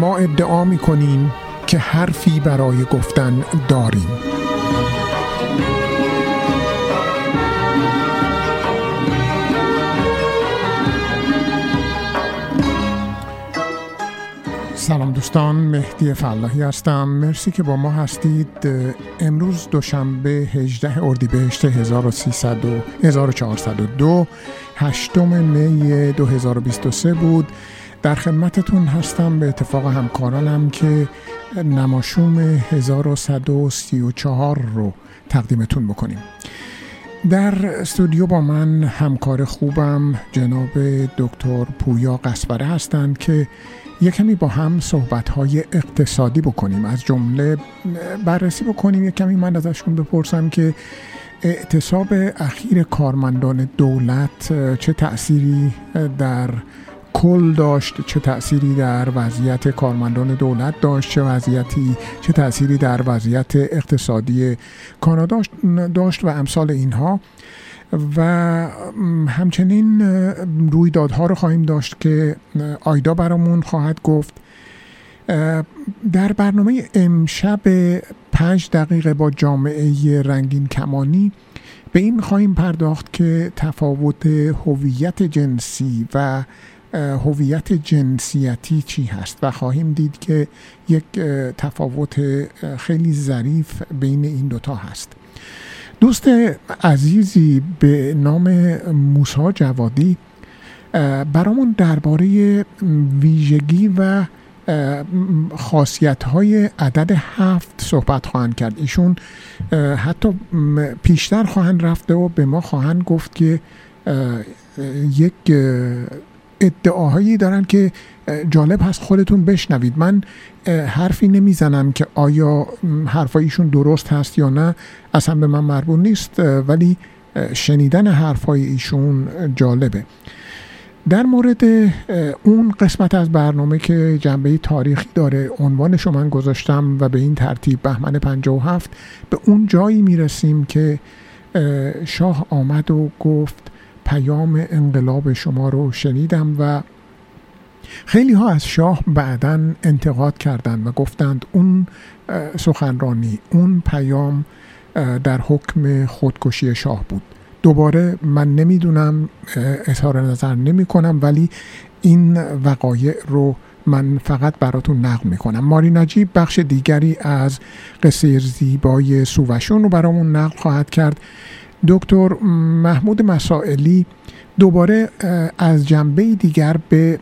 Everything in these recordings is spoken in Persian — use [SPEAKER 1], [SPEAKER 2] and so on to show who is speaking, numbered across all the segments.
[SPEAKER 1] ما ادعا می کنیم که حرفی برای گفتن داریم. سلام دوستان مهدی فلاحی هستم. مرسی که با ما هستید. امروز دوشنبه 18 اردیبهشت 1300 و 1402 هشتم می 2023 بود. در خدمتتون هستم به اتفاق همکارانم که نماشوم 1134 رو تقدیمتون بکنیم. در استودیو با من همکار خوبم جناب دکتر پویا قصبره هستند که یک کمی با هم صحبت اقتصادی بکنیم. از جمله بررسی بکنیم. یک کمی من ازشون بپرسم که اعتصاب اخیر کارمندان دولت چه تأثیری در کل داشت چه تأثیری در وضعیت کارمندان دولت داشت چه وضعیتی چه تأثیری در وضعیت اقتصادی کانادا داشت و امثال اینها. و همچنین رویدادها رو خواهیم داشت که آیدا برامون خواهد گفت. در برنامه امشب پنج دقیقه با جامعه رنگین کمانی به این خواهیم پرداخت که تفاوت هویت جنسی و هویت جنسیتی چی هست؟ و خواهیم دید که یک تفاوت خیلی ظریف بین این دوتا هست. دوست عزیزی به نام موسا جوادی برامون درباره ویژگی و خاصیت های عدد هفت صحبت خواهند کرد. ایشون حتی پیشتر خواهند رفته و به ما خواهند گفت که یک ادعاهایی دارن که جالب هست خودتون بشنوید. من حرفی نمی‌زنم که آیا حرفایشون درست هست یا نه اصلا به من مربوط نیست ولی شنیدن حرفای ایشون جالبه. در مورد اون قسمت از برنامه که جنبه تاریخی داره عنوانش رو من گذاشتم و به این ترتیب بهمن 57 به اون جایی می‌رسیم که شاه آمد و گفت پیام انقلاب شما رو شنیدم و خیلی ها از شاه بعدا انتقاد کردند و گفتند اون سخنرانی اون پیام در حکم خودکشی شاه بود. دوباره من نمی‌دونم اظهار نظر نمی کنم ولی این وقایع رو من فقط براتون نقل می‌کنم. ماری نجیب بخش دیگری از قصه زیبای سووشون رو برامون نقل خواهد کرد. دکتر محمود مسائلی دوباره از جنبه دیگر به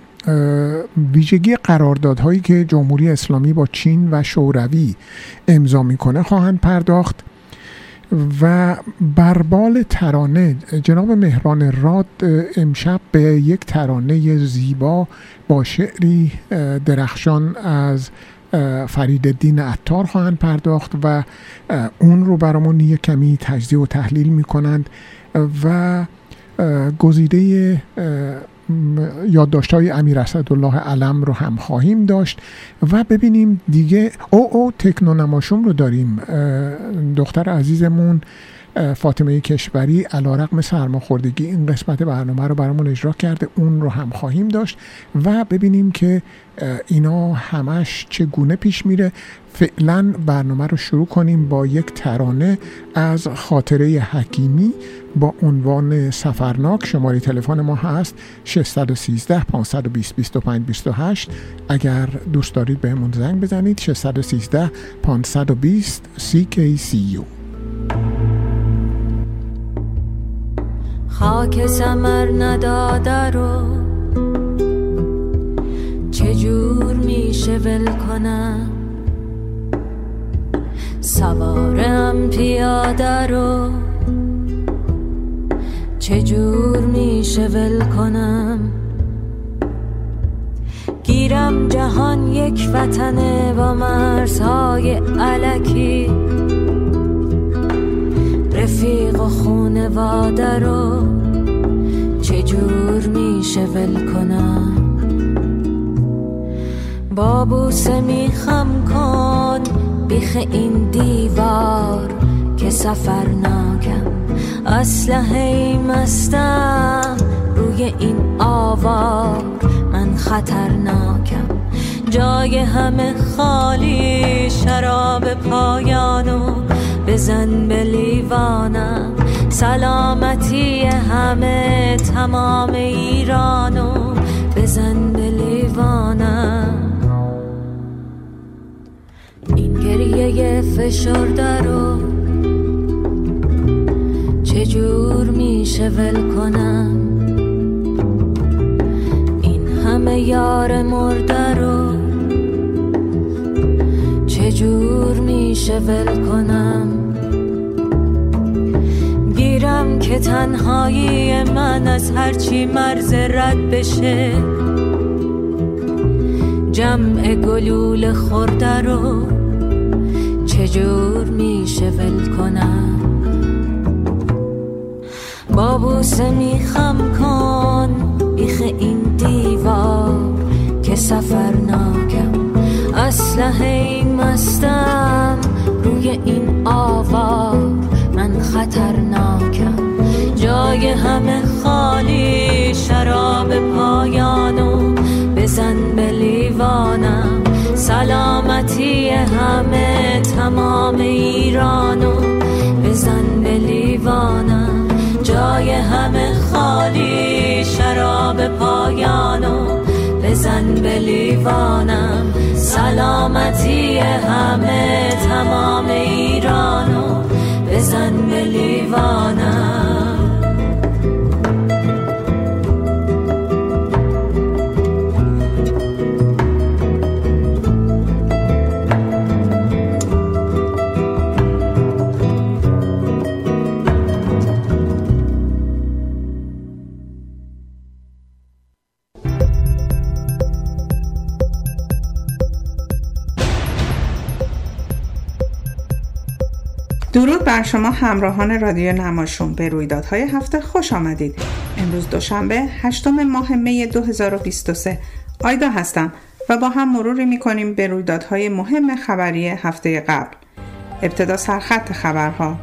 [SPEAKER 1] ویژگی قراردادهایی که جمهوری اسلامی با چین و شوروی امضا می‌کنه خواهند پرداخت و بربال ترانه جناب مهران راد امشب به یک ترانه زیبا با شعری درخشان از فرید دین عطار خواهند پرداخت و اون رو برامون یک کمی تجزیه و تحلیل می‌کنند و گزیده یادداشت های امیر اسدالله علم رو هم خواهیم داشت و ببینیم دیگه او او تکنو نماشوم رو داریم. دختر عزیزمون فاطمه کشوری علا رقم سرماخوردگی این قسمت برنامه رو برامون اجرا کرده. اون رو هم خواهیم داشت و ببینیم که اینا همش چگونه پیش میره. فعلا برنامه رو شروع کنیم با یک ترانه از خاطره حکیمی با عنوان سفرناک. شماره تلفن ما هست 613 520 25 28 اگر دوست دارید بهمون زنگ بزنید 613 520 CKCU
[SPEAKER 2] خاک سمر نداده رو. چجور میشه ول کنم؟ سوارم پیاده رو. چجور میشه ول کنم؟ گیرم جهان یک وطنه با مرزهای علکی. رفیق و خونواده رو چجور میشه ول کنم؟ بابوسه میخم کن بیخ این دیوار که سفر ناکم. اسلحه مستم روی این آوار من خطرناکم. جای همه خالی شراب پایانو بزن به لیوانم سلامتی همه تمام ایرانو بزن به لیوانم این گریه فشرده رو چجور میشه ول کنم؟ این همه یار مرده رو چجور میشه ول کنم. گیرم که تنهایی من از هرچی مرز رد بشه. جمع گلول خورده رو چجور میشه ول کنم؟ بابوسه میخم کن بیخ این دیوار که سفر ناکم اسلحه مستم روی این آوار. من خطرناکم. جای همه خالی. شراب پایانو بزن به لیوانم. سلامتی همه تمام ایرانو بزن به لیوانم. جای همه خالی. شراب پایانو بزن به لیوانم. سلامتی همه تمام ایرانو بزن به لیوانم
[SPEAKER 3] بر شما همراهان رادیو نماشون به رویدادهای هفته خوش آمدید. امروز دوشنبه هشتم ماه می 2023 آیدا هستم و با هم مروری می‌کنیم به رویدادهای مهم خبری هفته قبل. ابتدا سرخط خبرها.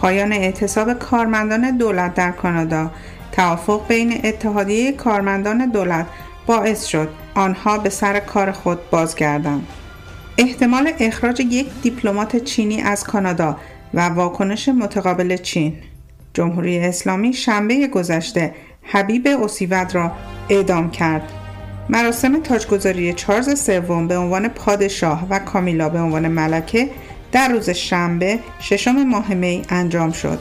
[SPEAKER 3] پایان اعتصاب کارمندان دولت در کانادا. توافق بین اتحادیه کارمندان دولت باعث شد آنها به سر کار خود بازگردند. احتمال اخراج یک دیپلمات چینی از کانادا و واکنش متقابل چین. جمهوری اسلامی شنبه گذشته حبیب اوسیود را اعدام کرد. مراسم تاجگذاری چارلز سوم به عنوان پادشاه و کامیلا به عنوان ملکه در روز شنبه ششم ماه می انجام شد.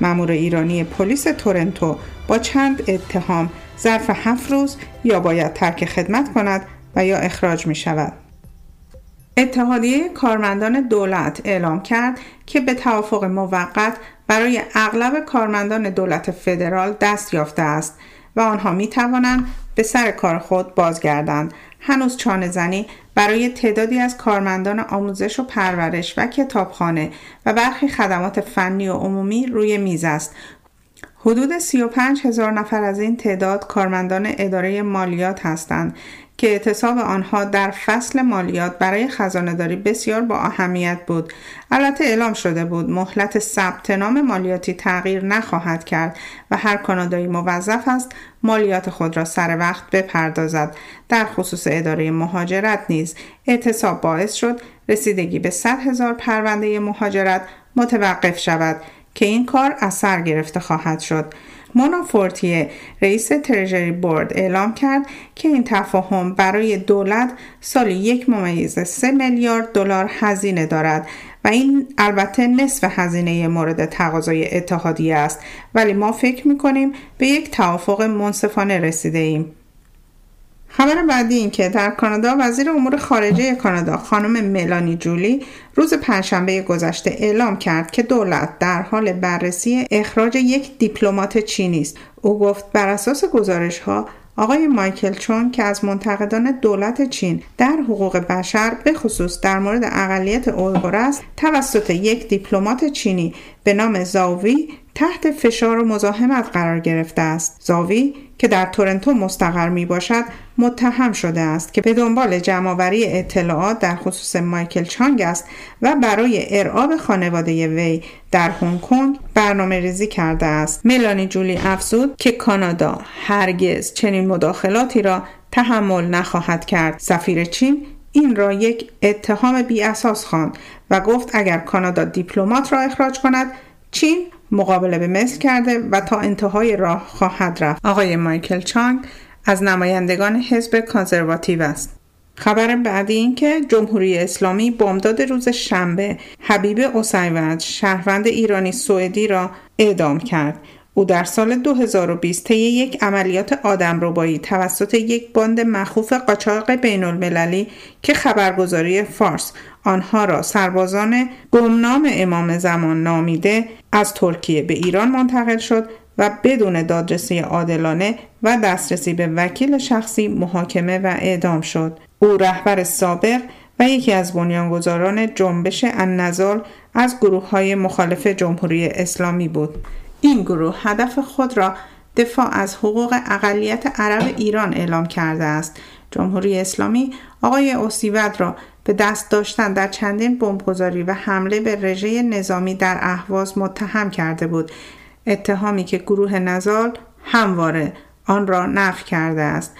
[SPEAKER 3] مامور ایرانی پلیس تورنتو با چند اتهام ظرف هفت روز یا باید ترک خدمت کند و یا اخراج می شود. اتحادیه کارمندان دولت اعلام کرد که به توافق موقت برای اغلب کارمندان دولت فدرال دست یافته است و آنها می توانند به سر کار خود بازگردند. هنوز چانه زنی برای تعدادی از کارمندان آموزش و پرورش و کتابخانه و برخی خدمات فنی و عمومی روی میز است. حدود 35 هزار نفر از این تعداد کارمندان اداره مالیات هستند که اعتصاب آنها در فصل مالیات برای خزانهداری بسیار با اهمیت بود. البته اعلام شده بود مهلت ثبت نام مالیاتی تغییر نخواهد کرد و هر کانادایی موظف است مالیات خود را سر وقت بپردازد. در خصوص اداره مهاجرت نیز اعتصاب باعث شد رسیدگی به 100 هزار پرونده مهاجرت متوقف شود که این کار اثر گرفته خواهد شد. مونا فورتیه رئیس ترژری بورد اعلام کرد که این تفاهم برای دولت سالی یک ممیز سه میلیارد دلار هزینه دارد و این البته نصف هزینه مورد تقاضای اتحادیه است ولی ما فکر می‌کنیم به یک توافق منصفانه رسیده ایم. خبر بعدی این که در کانادا وزیر امور خارجه کانادا خانم ملانی جولی روز پنجشنبه گذشته اعلام کرد که دولت در حال بررسی اخراج یک دیپلمات چینی است. او گفت بر اساس گزارش ها آقای مایکل چون که از منتقدان دولت چین در حقوق بشر به خصوص در مورد اقلیت اویغور است توسط یک دیپلمات چینی به نام زاوی تحت فشار و مزاحمت قرار گرفته است. زاوی که در تورنتو مستقر می باشد متهم شده است که به دنبال جمعآوری اطلاعات در خصوص مایکل چانگ است و برای ارعاب خانواده وی در هنگ کنگ برنامه ریزی کرده است. ملانی جولی افزود که کانادا هرگز چنین مداخلاتی را تحمل نخواهد کرد. سفیر چین این را یک اتهام بی اساس خواند و گفت اگر کانادا دیپلمات را اخراج کند چین مقابله به مثل کرده و تا انتهای راه خواهد رفت. آقای مایکل چانگ از نمایندگان حزب کانزرواتیو است. خبر بعدی این که جمهوری اسلامی بامداد روز شنبه حبیب اسیوند شهروند ایرانی سوئدی را اعدام کرد. او در سال 2020 طی یک عملیات آدم ربایی توسط یک باند مخوف قاچاق بین المللی که خبرگزاری فارس آنها را سربازان گمنام امام زمان نامیده از ترکیه به ایران منتقل شد و بدون دادرسی عادلانه و دسترسی به وکیل شخصی محاکمه و اعدام شد. او رهبر سابق و یکی از بنیانگذاران جنبش النزال از گروه های مخالف جمهوری اسلامی بود. این گروه هدف خود را دفاع از حقوق اقلیت عرب ایران اعلام کرده است. جمهوری اسلامی آقای اوسیود را به دست داشتن در چندین بمبگذاری و حمله به رژه نظامی در اهواز متهم کرده بود. اتهامی که گروه نزال همواره آن را نفی کرده است.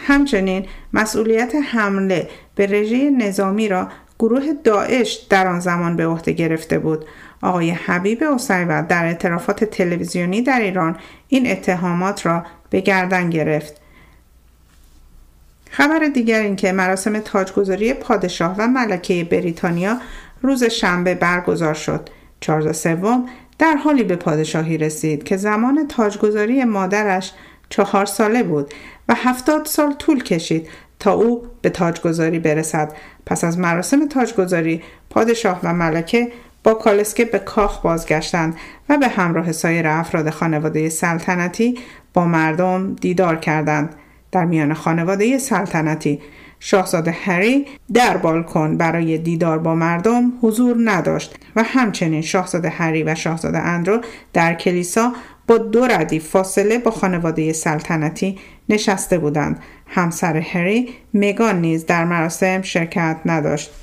[SPEAKER 3] همچنین مسئولیت حمله به رژه نظامی را گروه داعش در آن زمان به عهده گرفته بود. آقای حبیب اسیوت در اعترافات تلویزیونی در ایران این اتهامات را به گردن گرفت. خبر دیگر این که مراسم تاجگذاری پادشاه و ملکه بریتانیا روز شنبه برگزار شد. چارلز سوم در حالی به پادشاهی رسید که زمان تاجگذاری مادرش چهار ساله بود و هفتاد سال طول کشید تا او به تاجگذاری برسد. پس از مراسم تاجگذاری پادشاه و ملکه با کالسکه به کاخ بازگشتند و به همراه سایر افراد خانواده سلطنتی با مردم دیدار کردند. در میان خانواده سلطنتی شاهزاده هری در بالکن برای دیدار با مردم حضور نداشت و همچنین شاهزاده هری و شاهزاده اندرو در کلیسا با دو ردیف فاصله با خانواده سلطنتی نشسته بودند. همسر هری مگان نیز در مراسم شرکت نداشت.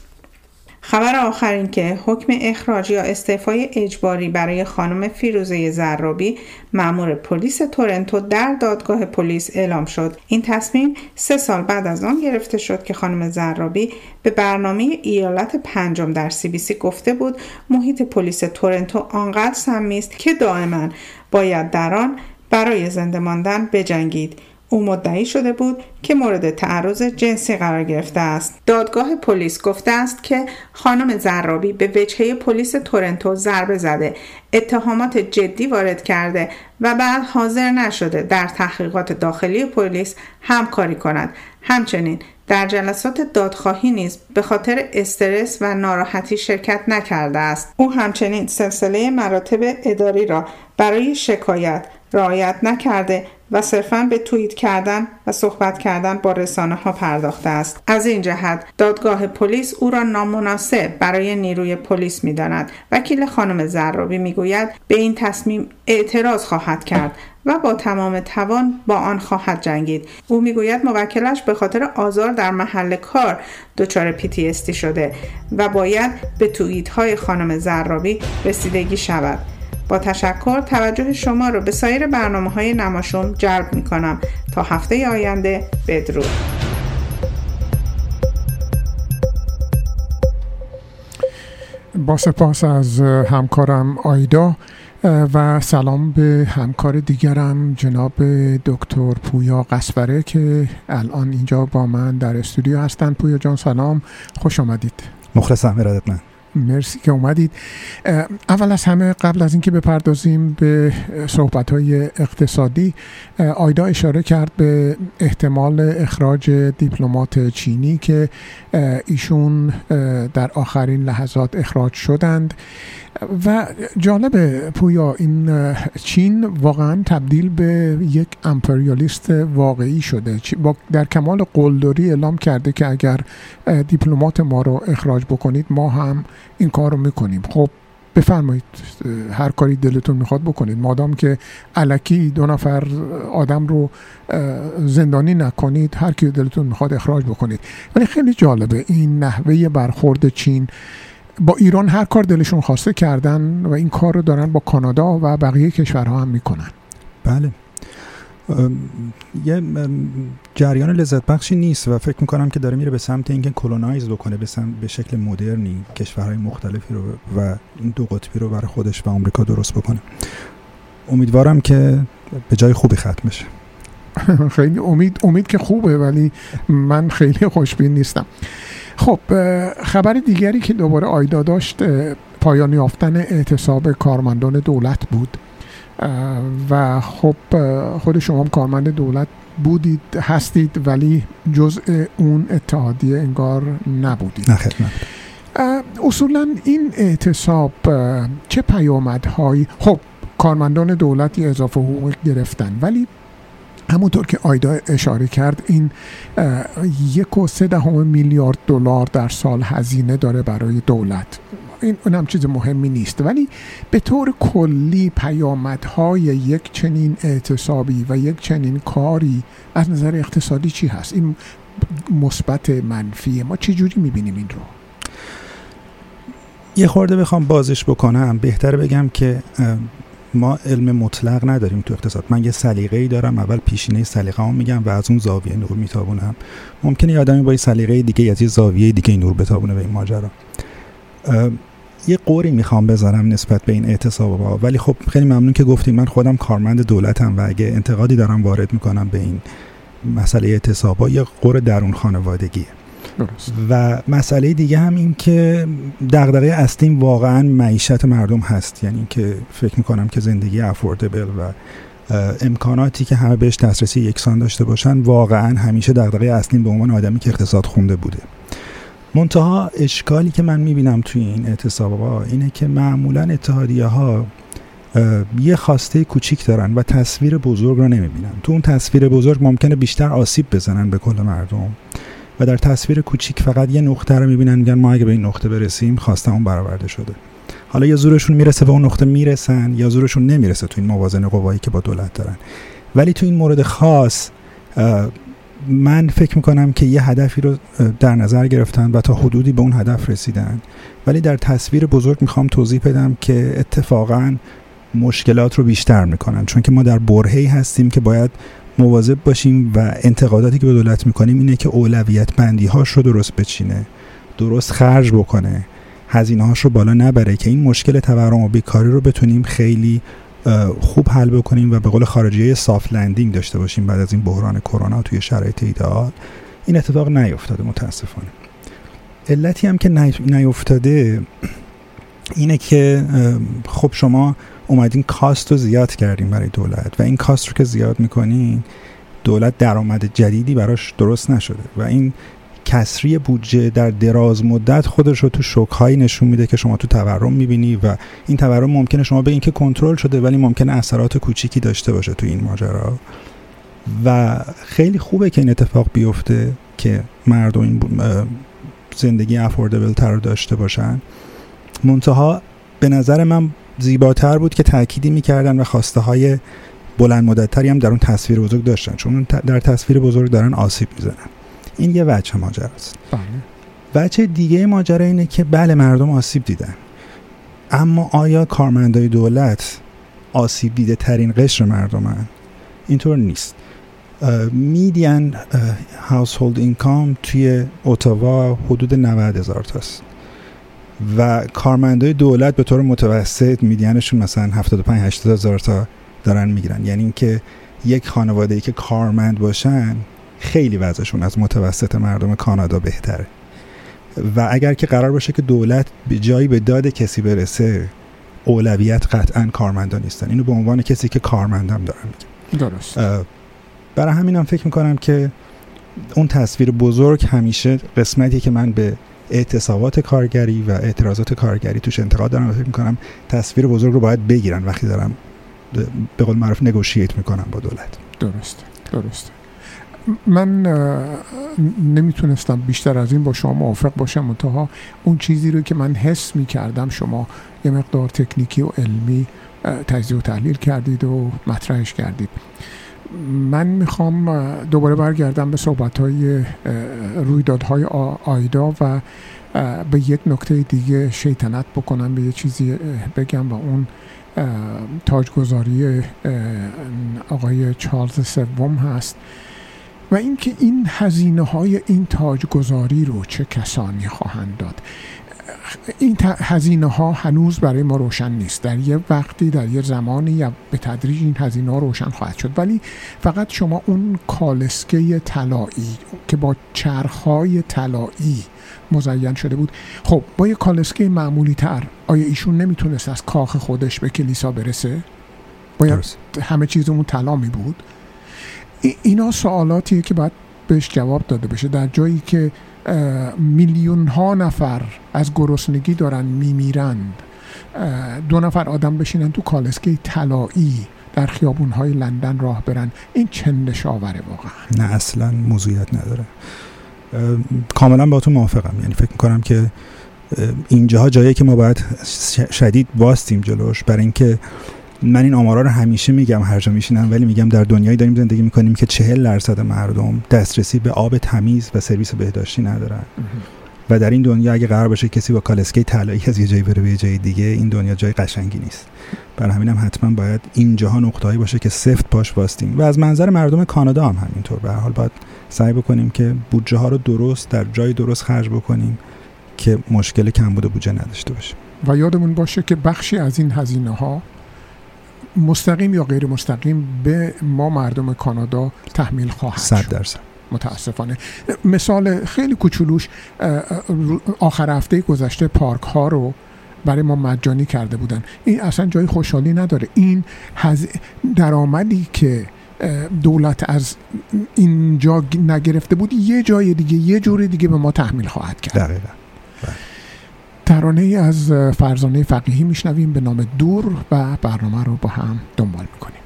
[SPEAKER 3] خبر آخر این که حکم اخراج یا استعفای اجباری برای خانم فیروزه زرابی مأمور پلیس تورنتو در دادگاه پلیس اعلام شد. این تصمیم سه سال بعد از آن گرفته شد که خانم زرابی به برنامه ایالت پنجم در سی بی سی گفته بود محیط پلیس تورنتو آنقدر سمی است که دائما باید در آن برای زنده ماندن بجنگید. او مدعی شده بود که مورد تعرض جنسی قرار گرفته است. دادگاه پلیس گفته است که خانم زرابی به وجهه پلیس تورنتو ضربه زده اتهامات جدی وارد کرده و بعد حاضر نشده در تحقیقات داخلی پلیس همکاری کند. همچنین در جلسات دادخواهی نیز به خاطر استرس و ناراحتی شرکت نکرده است. او همچنین سلسله مراتب اداری را برای شکایت رعایت نکرده و صرفا به توییت کردن و صحبت کردن با رسانه ها پرداخته است. از این جهت دادگاه پلیس او را نامناسب برای نیروی پلیس می‌داند. وکیل خانم زرابی می‌گوید به این تصمیم اعتراض خواهد کرد و با تمام توان با آن خواهد جنگید. او می‌گوید موکلش به خاطر آزار در محل کار دچار پیتیستی شده و باید به توییت های خانم زرابی رسیدگی شود. با تشکر توجه شما رو به سایر برنامه های نماشوم جلب می کنم تا هفته آینده بدرود.
[SPEAKER 1] با سپاس از همکارم آیدا و سلام به همکار دیگرم جناب دکتر پویا قصبره که الان اینجا با من در استودیو هستند پویا جان سلام. خوش آمدید.
[SPEAKER 4] مخلصم ارادت من
[SPEAKER 1] مرسی که اومدید. اول از همه قبل از اینکه بپردازیم به صحبت های اقتصادی آیدا اشاره کرد به احتمال اخراج دیپلمات چینی که ایشون در آخرین لحظات اخراج شدند. و جالب پویا این چین واقعا تبدیل به یک امپریالیست واقعی شده. در کمال قلدری اعلام کرده که اگر دیپلمات ما رو اخراج بکنید ما هم این کار رو می‌کنیم. خب بفرمایید هر کاری دلتون می‌خواد بکنید. مادام که علکی دو نفر آدم رو زندانی نکنید هر کی دلتون می‌خواد اخراج بکنید. ولی خیلی جالبه این نحوه برخورد چین با ایران هر کار دلشون خواسته کردن و این کار رو دارن با کانادا و بقیه کشورها هم می‌کنن.
[SPEAKER 4] بله. یه جریان لذت بخشی نیست و فکر می‌کنم که داره میره به سمت اینکه کلونایز بکنه به, به شکل مدرنی کشورهای مختلفی رو و این دو قطبی رو برای خودش و آمریکا درست بکنه. امیدوارم که به جای خوبی ختم بشه.
[SPEAKER 1] خیلی امید امید که خوبه ولی من خیلی خوشبین نیستم. خب خبر دیگری که دوباره آیدا داشت پایان یافتن اعتصاب کارمندان دولت بود. و خب خود شما کارمند دولت بودید هستید ولی جزء اون اتحادیه انگار نبودید.
[SPEAKER 4] نه
[SPEAKER 1] اصولا این اعتصاب چه پیامدهایی؟ خب کارمندان دولتی اضافه حقوق گرفتن ولی همونطور که آیدا اشاره کرد این یک و سه دهم میلیارد دلار در سال هزینه داره برای دولت. این اونم چیز مهمی نیست. ولی به طور کلی پیامدهای یک چنین اعتصابی و یک چنین کاری از نظر اقتصادی چی هست؟ این مثبت منفی. ما چه جوری می‌بینیم این رو؟
[SPEAKER 4] یه خورده بخوام بازش بکنم. بهتر بگم که ما علم مطلق نداریم تو اقتصاد. من یه سلیقه ای دارم اول پیشینه سلیقه هم میگم و از اون زاویه نور میتابونم. ممکنه یه آدمی با یه سلیقه دیگه از یه زاویه دیگه نور بتابونه به این ماجرا. یه قوری می‌خوام بذارم نسبت به این اعتصاب با ولی خب خیلی ممنون که گفتیم من خودم کارمند دولتم و اگه انتقادی دارم وارد می‌کنم به این مسئله اعتصابا یه قور درون خانوادگیه. و مسئله دیگه هم این که دغدغه اصلیم واقعا معیشت مردم هست. یعنی که فکر می‌کنم که زندگی افوردبل و امکاناتی که همه بهش دسترسی یکسان داشته باشن واقعا همیشه دغدغه اصلیم به عنوان آدمی که اقتصاد خونده بوده. منتها اشکالی که من می‌بینم توی این اعتصابا اینه که معمولا اتحادیه ها یه خواسته کوچیک دارن و تصویر بزرگ رو نمی‌بینن. تو اون تصویر بزرگ ممکنه بیشتر آسیب بزنن به کل مردم. و در تصویر کوچیک فقط یه نقطه رو می‌بینن میگن ما اگه به این نقطه برسیم اون برآورده شده. حالا یا زورشون می‌رسه به اون نقطه می‌رسن یا زورشون نمی‌رسه تو این موازنه قوایی که با دولت دارن. ولی تو این مورد خاص من فکر می‌کنم که یه هدفی رو در نظر گرفتن و تا حدودی به اون هدف رسیدن. ولی در تصویر بزرگ می‌خوام توضیح بدم که اتفاقا مشکلات رو بیشتر می‌کنن. چون که ما در برهی هستیم که باید مواظب باشیم و انتقاداتی که به دولت می‌کنیم اینه که اولویت بندی هاش رو درست بچینه درست خرج بکنه. هزینه هاش رو بالا نبره که این مشکل تورم و بیکاری رو بتونیم خیلی خوب حل بکنیم و به قول خارجی سافت لندینگ داشته باشیم بعد از این بحران کرونا توی شرایط ایدئال این اتفاق نیفتاده متاسفانه. علتی هم که نیفتاده اینه که خب شما اومدین کاست رو زیاد کردیم برای دولت و این کاست رو که زیاد می‌کنین دولت درآمد جدیدی براش درست نشده و این کسری بودجه در دراز مدت خودش رو تو شوکهایی نشون میده که شما تو تورم می‌بینی و این تورم ممکنه شما به اینکه کنترل شده ولی ممکنه اثرات کوچیکی داشته باشه تو این ماجرا. و خیلی خوبه که این اتفاق بیفته که مردم این زندگی افوردبل تر رو داشته باشن. منتها به نظر من زیباتر بود که تأکیدی می‌کردن و خواسته های بلند مدتتری هم در اون تصویر بزرگ داشتن چون در تصویر بزرگ دارن آسیب می‌زنن. این یه وجه ماجرا است بله. وجه دیگه ماجرا اینه که بله مردم آسیب دیدن. اما آیا کارمندای دولت آسیب دیده ترین قشر مردمن؟ اینطور نیست. میدین هاوسهولد اینکام توی اتاوا حدود 90 هزار تاست. و کارمندای دولت به طور متوسط میدینشون مثلا 75 80 هزار تا دارن می‌گیرن. یعنی اینکه یک خانواده ای که کارمند باشن خیلی وضعشون از متوسط مردم کانادا بهتره. و اگر که قرار باشه که دولت به جایی به داد کسی برسه اولویت قطعا کارمندان نیستن. اینو به عنوان کسی که کارمندم دارم
[SPEAKER 1] میگم درست.
[SPEAKER 4] برای همینم فکر می‌کنم که اون تصویر بزرگ همیشه قسمتی که من به اعتصابات کارگری و اعتراضات کارگری توش انتقاد دارن و فکر می‌کنم تصویر بزرگ رو باید بگیرن وقتی دارم به قول معروف نگوشیت می‌کنم با دولت.
[SPEAKER 1] درست درست من نمی‌تونستم بیشتر از این با شما موافق باشم منتها اون چیزی رو که من حس می‌کردم شما یه مقدار تکنیکی و علمی تجزیه و تحلیل کردید و مطرحش کردید. من می‌خوام دوباره برگردم به صحبت های رویدادهای آیدا و به یک نکته دیگه شیطنت بکنم به یه چیزی بگم و اون تاجگذاری آقای چارلز سوم هست. و اینکه این هزینه های این تاجگذاری رو چه کسانی خواهند داد. این هزینه ها هنوز برای ما روشن نیست. در یه وقتی در یه زمانی یا به تدریج این هزینه ها روشن خواهد شد. ولی فقط شما اون کالسکه طلایی که با چرخهای طلایی مزین شده بود. خب با یه کالسکه معمولی تر آیا ایشون نمی‌تونست از کاخ خودش به کلیسا برسه؟ باید همه چیزمون طلا می بود اینا سوالاتیه که باید بهش جواب داده بشه. در جایی که میلیون ها نفر از گرسنگی دارن میمیرند. دو نفر آدم بشینن تو کالسکه طلایی در خیابون های لندن راه برن. این چند شاوره واقعا.
[SPEAKER 4] نه اصلا موضوعیت نداره. کاملا با تو موافقم. یعنی فکر می‌کنم که اینجاها جایی که ما باید شدید باستیم جلوش برای اینکه من این آمارا رو همیشه میگم هر جا میشینم ولی میگم در دنیایی داریم زندگی می‌کنیم که چهل درصد مردم دسترسی به آب تمیز و سرویس بهداشتی ندارن. و در این دنیا اگه قرار باشه کسی با کالسکه طلایی از یه جایی بره به یه جای دیگه این دنیا جای قشنگی نیست. برای همینم هم حتما باید اینجاها نقطه‌ای باشه که سفت پاش واستیم. و از منظر مردم کانادا هم همینطور. به حال باید سعی بکنیم که بودجه ها رو درست در جای درست خرج بکنیم که مشکل کمبود بودجه نداشته باشیم.
[SPEAKER 1] و یادمون باشه که بخشی از این هزینه ها مستقیم یا غیر مستقیم به ما مردم کانادا تحمیل خواهد
[SPEAKER 4] صد درصد.
[SPEAKER 1] متاسفانه. مثال خیلی کوچولوش آخر هفته گذشته پارک ها رو برای ما مجانی کرده بودن. این اصلا جای خوشحالی نداره. این هز... درآمدی که دولت از اینجا نگرفته بود یه جای دیگه یه جور دیگه به ما تحمیل خواهد کرد.
[SPEAKER 4] دقیقا.
[SPEAKER 1] ترانه ای از فرزانه فقیهی میشنویم به نام دور و برنامه رو با هم دنبال می‌کنیم.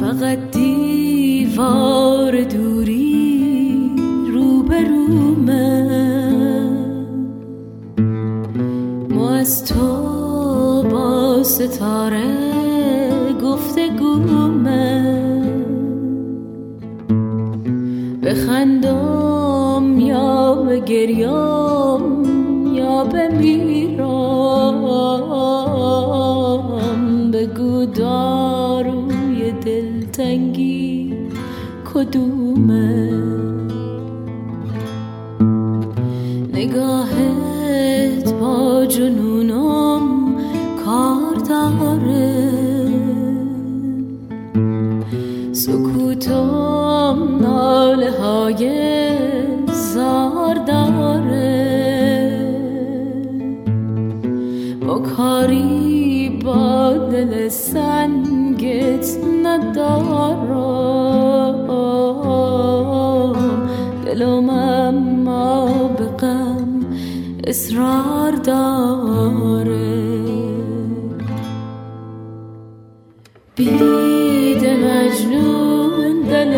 [SPEAKER 2] فقط دیوار دوری روبرومه ما از تو با ستاره گفتگومه بخندم یا به گریام یا بمیرم بگو داروی دلتنگی کدومه؟ نگاهت با جنونم کار داره. کاری با دل سنگت ندارم. دلم اما به غم اصرار داره. بید مجنون دل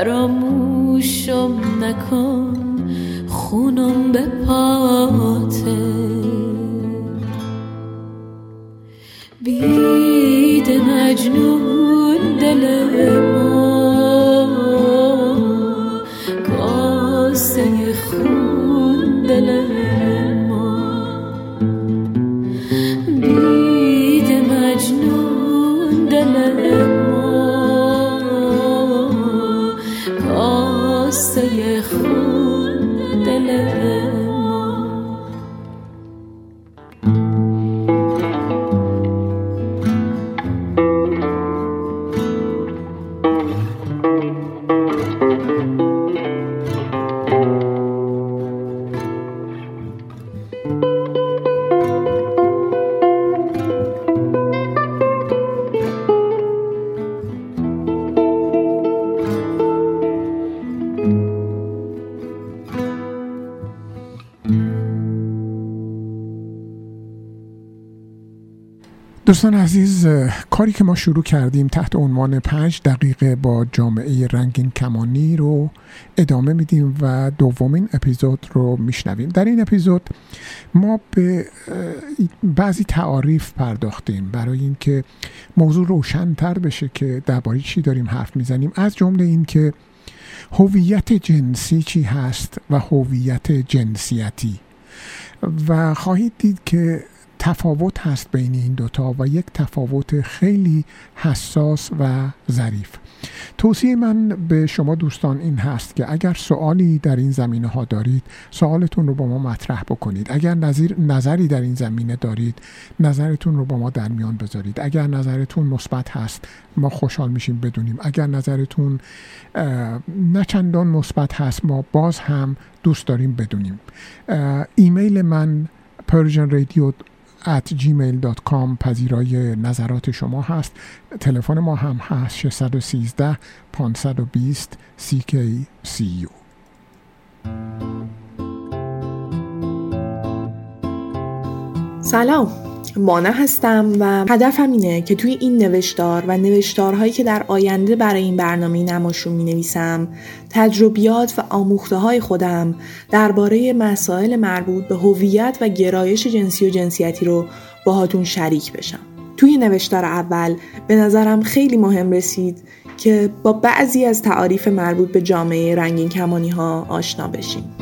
[SPEAKER 2] فراموشم نکن خونم به پاته. بید مجنون دل
[SPEAKER 1] دوستان عزیز کاری که ما شروع کردیم تحت عنوان پنج دقیقه با جامعه رنگین کمانی رو ادامه میدیم و دومین اپیزود رو میشنویم. در این اپیزود ما به بعضی تعاریف پرداختیم برای اینکه موضوع روشنتر بشه که درباره چی داریم حرف می‌زنیم. از جمله اینکه هویت جنسی چی هست و هویت جنسیتی. و خواهید دید که تفاوت هست بین این دوتا و یک تفاوت خیلی حساس و ظریف. توصیه من به شما دوستان این هست که اگر سوالی در این زمینه ها دارید سوالتون رو با ما مطرح بکنید. اگر نظیر نظری در این زمینه دارید نظرتون رو با ما در میان بذارید. اگر نظرتون مثبت هست ما خوشحال میشیم بدونیم. اگر نظرتون نه چندان مثبت هست ما باز هم دوست داریم بدونیم. ایمیل من رادیو at gmail.com پذیرای نظرات شما هست. تلفن ما هم هست 613 520 CKCU
[SPEAKER 5] سلام. مانا هستم و هدفم اینه که توی این نوشتار و نوشتارهایی که در آینده برای این برنامه نماشون می نویسم تجربیات و آموخته های خودم درباره مسائل مربوط به هویت و گرایش جنسی و جنسیتی رو باهاتون شریک بشم. توی نوشتار اول به نظرم خیلی مهم رسید که با بعضی از تعاریف مربوط به جامعه رنگین کمانی ها آشنا بشیم.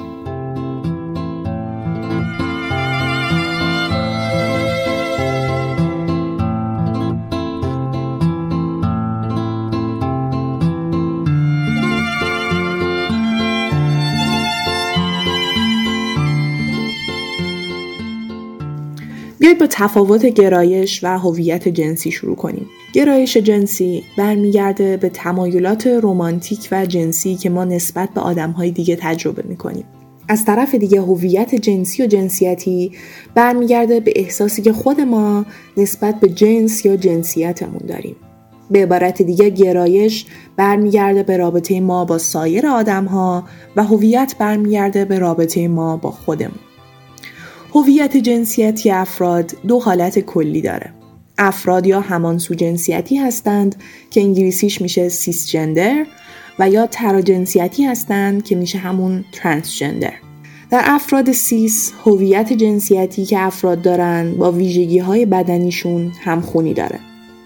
[SPEAKER 5] بیایید با تفاوت گرایش و هویت جنسی شروع کنیم. گرایش جنسی برمیگرده به تمایلات رمانتیک و جنسی که ما نسبت به آدمهای دیگه تجربه می‌کنیم. از طرف دیگه هویت جنسی و جنسیتی برمیگرده به احساسی که خود ما نسبت به جنس یا جنسیتمون داریم. به عبارت دیگه گرایش برمیگرده به رابطه ما با سایر آدم ها و هویت برمیگرده به رابطه ما با خودمون. هویت جنسیتی افراد دو حالت کلی داره. افراد یا همانسو جنسیتی هستند که انگلیسیش میشه cisgender و یا تراجنسیتی هستند که میشه همون transgender. در افراد cis هویت جنسیتی که افراد دارن با ویژگی های بدنیشون همخونی داره.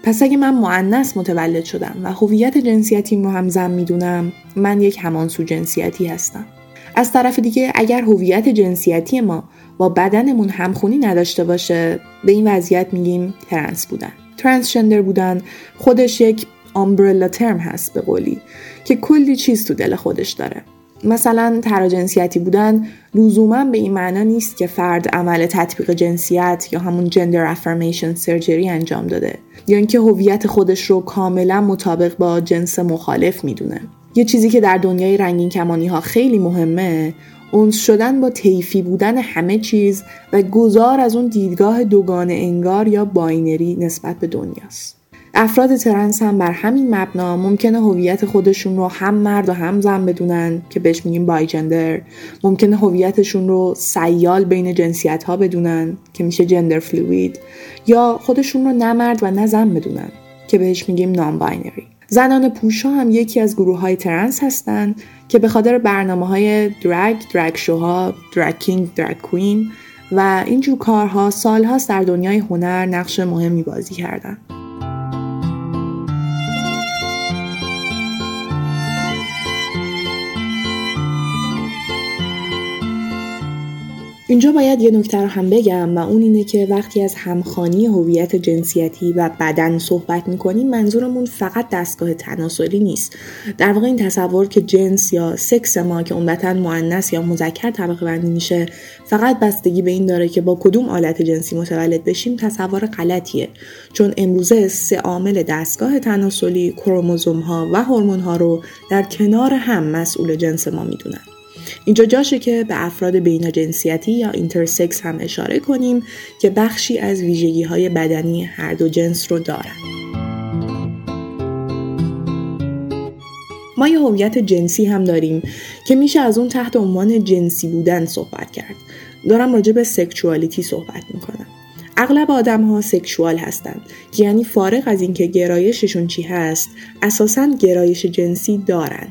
[SPEAKER 5] پس اگه من مونث متولد شدم و هویت جنسیتیم رو هم زن می‌دونم من یک همانسو جنسیتی هستم. از طرف دیگه اگر هویت جنسیتی ما با بدنمون همخونی نداشته باشه به این وضعیت میگیم ترنس بودن. ترنسجندر بودن خودش یک آمبرلا ترم هست به قولی که کلی چیز تو دل خودش داره. مثلا تراجنسیتی بودن لزوما به این معنا نیست که فرد عمل تطبیق جنسیت یا همون جندر افرمیشن سرجری انجام داده یا اینکه هویت خودش رو کاملا مطابق با جنس مخالف می‌دونه. یه چیزی که در دنیای رنگین کمانی ها خیلی مهمه مانوس شدن با طیفی بودن همه چیز و گذار از اون دیدگاه دوگانه انگار یا binary نسبت به دنیاست. افراد ترنس هم بر همین مبنا ممکنه هویت خودشون رو هم مرد و هم زن بدونن که بهش میگیم bigender ممکنه هویتشون رو سیال بین جنسیت ها بدونن که میشه genderfluid یا خودشون رو نه مرد و نه زن بدونن که بهش میگیم non-binary زنانه پوشا هم یکی از گروه های ترنس هستن که به خاطر برنامه های drag، drag show ها، drag king، drag queen و اینجور کارها سالهاست در دنیای هنر نقش مهمی بازی کردن. اینجا باید یه نکته رو هم بگم و اون اینه که وقتی از همخوانی هویت جنسیتی و بدن صحبت می‌کنیم منظورمون فقط دستگاه تناسلی نیست. در واقع این تصور که جنس یا سکس ما که عمدتا مؤنث یا مذکر طبقه بندی میشه فقط بستگی به این داره که با کدوم آلت جنسی متولد بشیم تصور غلطیه. چون امروزه سه عامل دستگاه تناسلی کروموزوم ها و هورمون ها رو در کنار هم مسئول جنس ما می‌دونن. اینجا جاشه که به افراد بین جنسیتی یا intersex هم اشاره کنیم که بخشی از ویژگی های بدنی هر دو جنس رو دارن. ما یه هویت جنسی هم داریم که میشه از اون تحت عنوان جنسی بودن صحبت کرد. دارم راجع به sexuality صحبت می‌کنم. اغلب آدم ها sexual هستند یعنی فارغ از اینکه گرایششون چی هست اساسا گرایش جنسی دارن.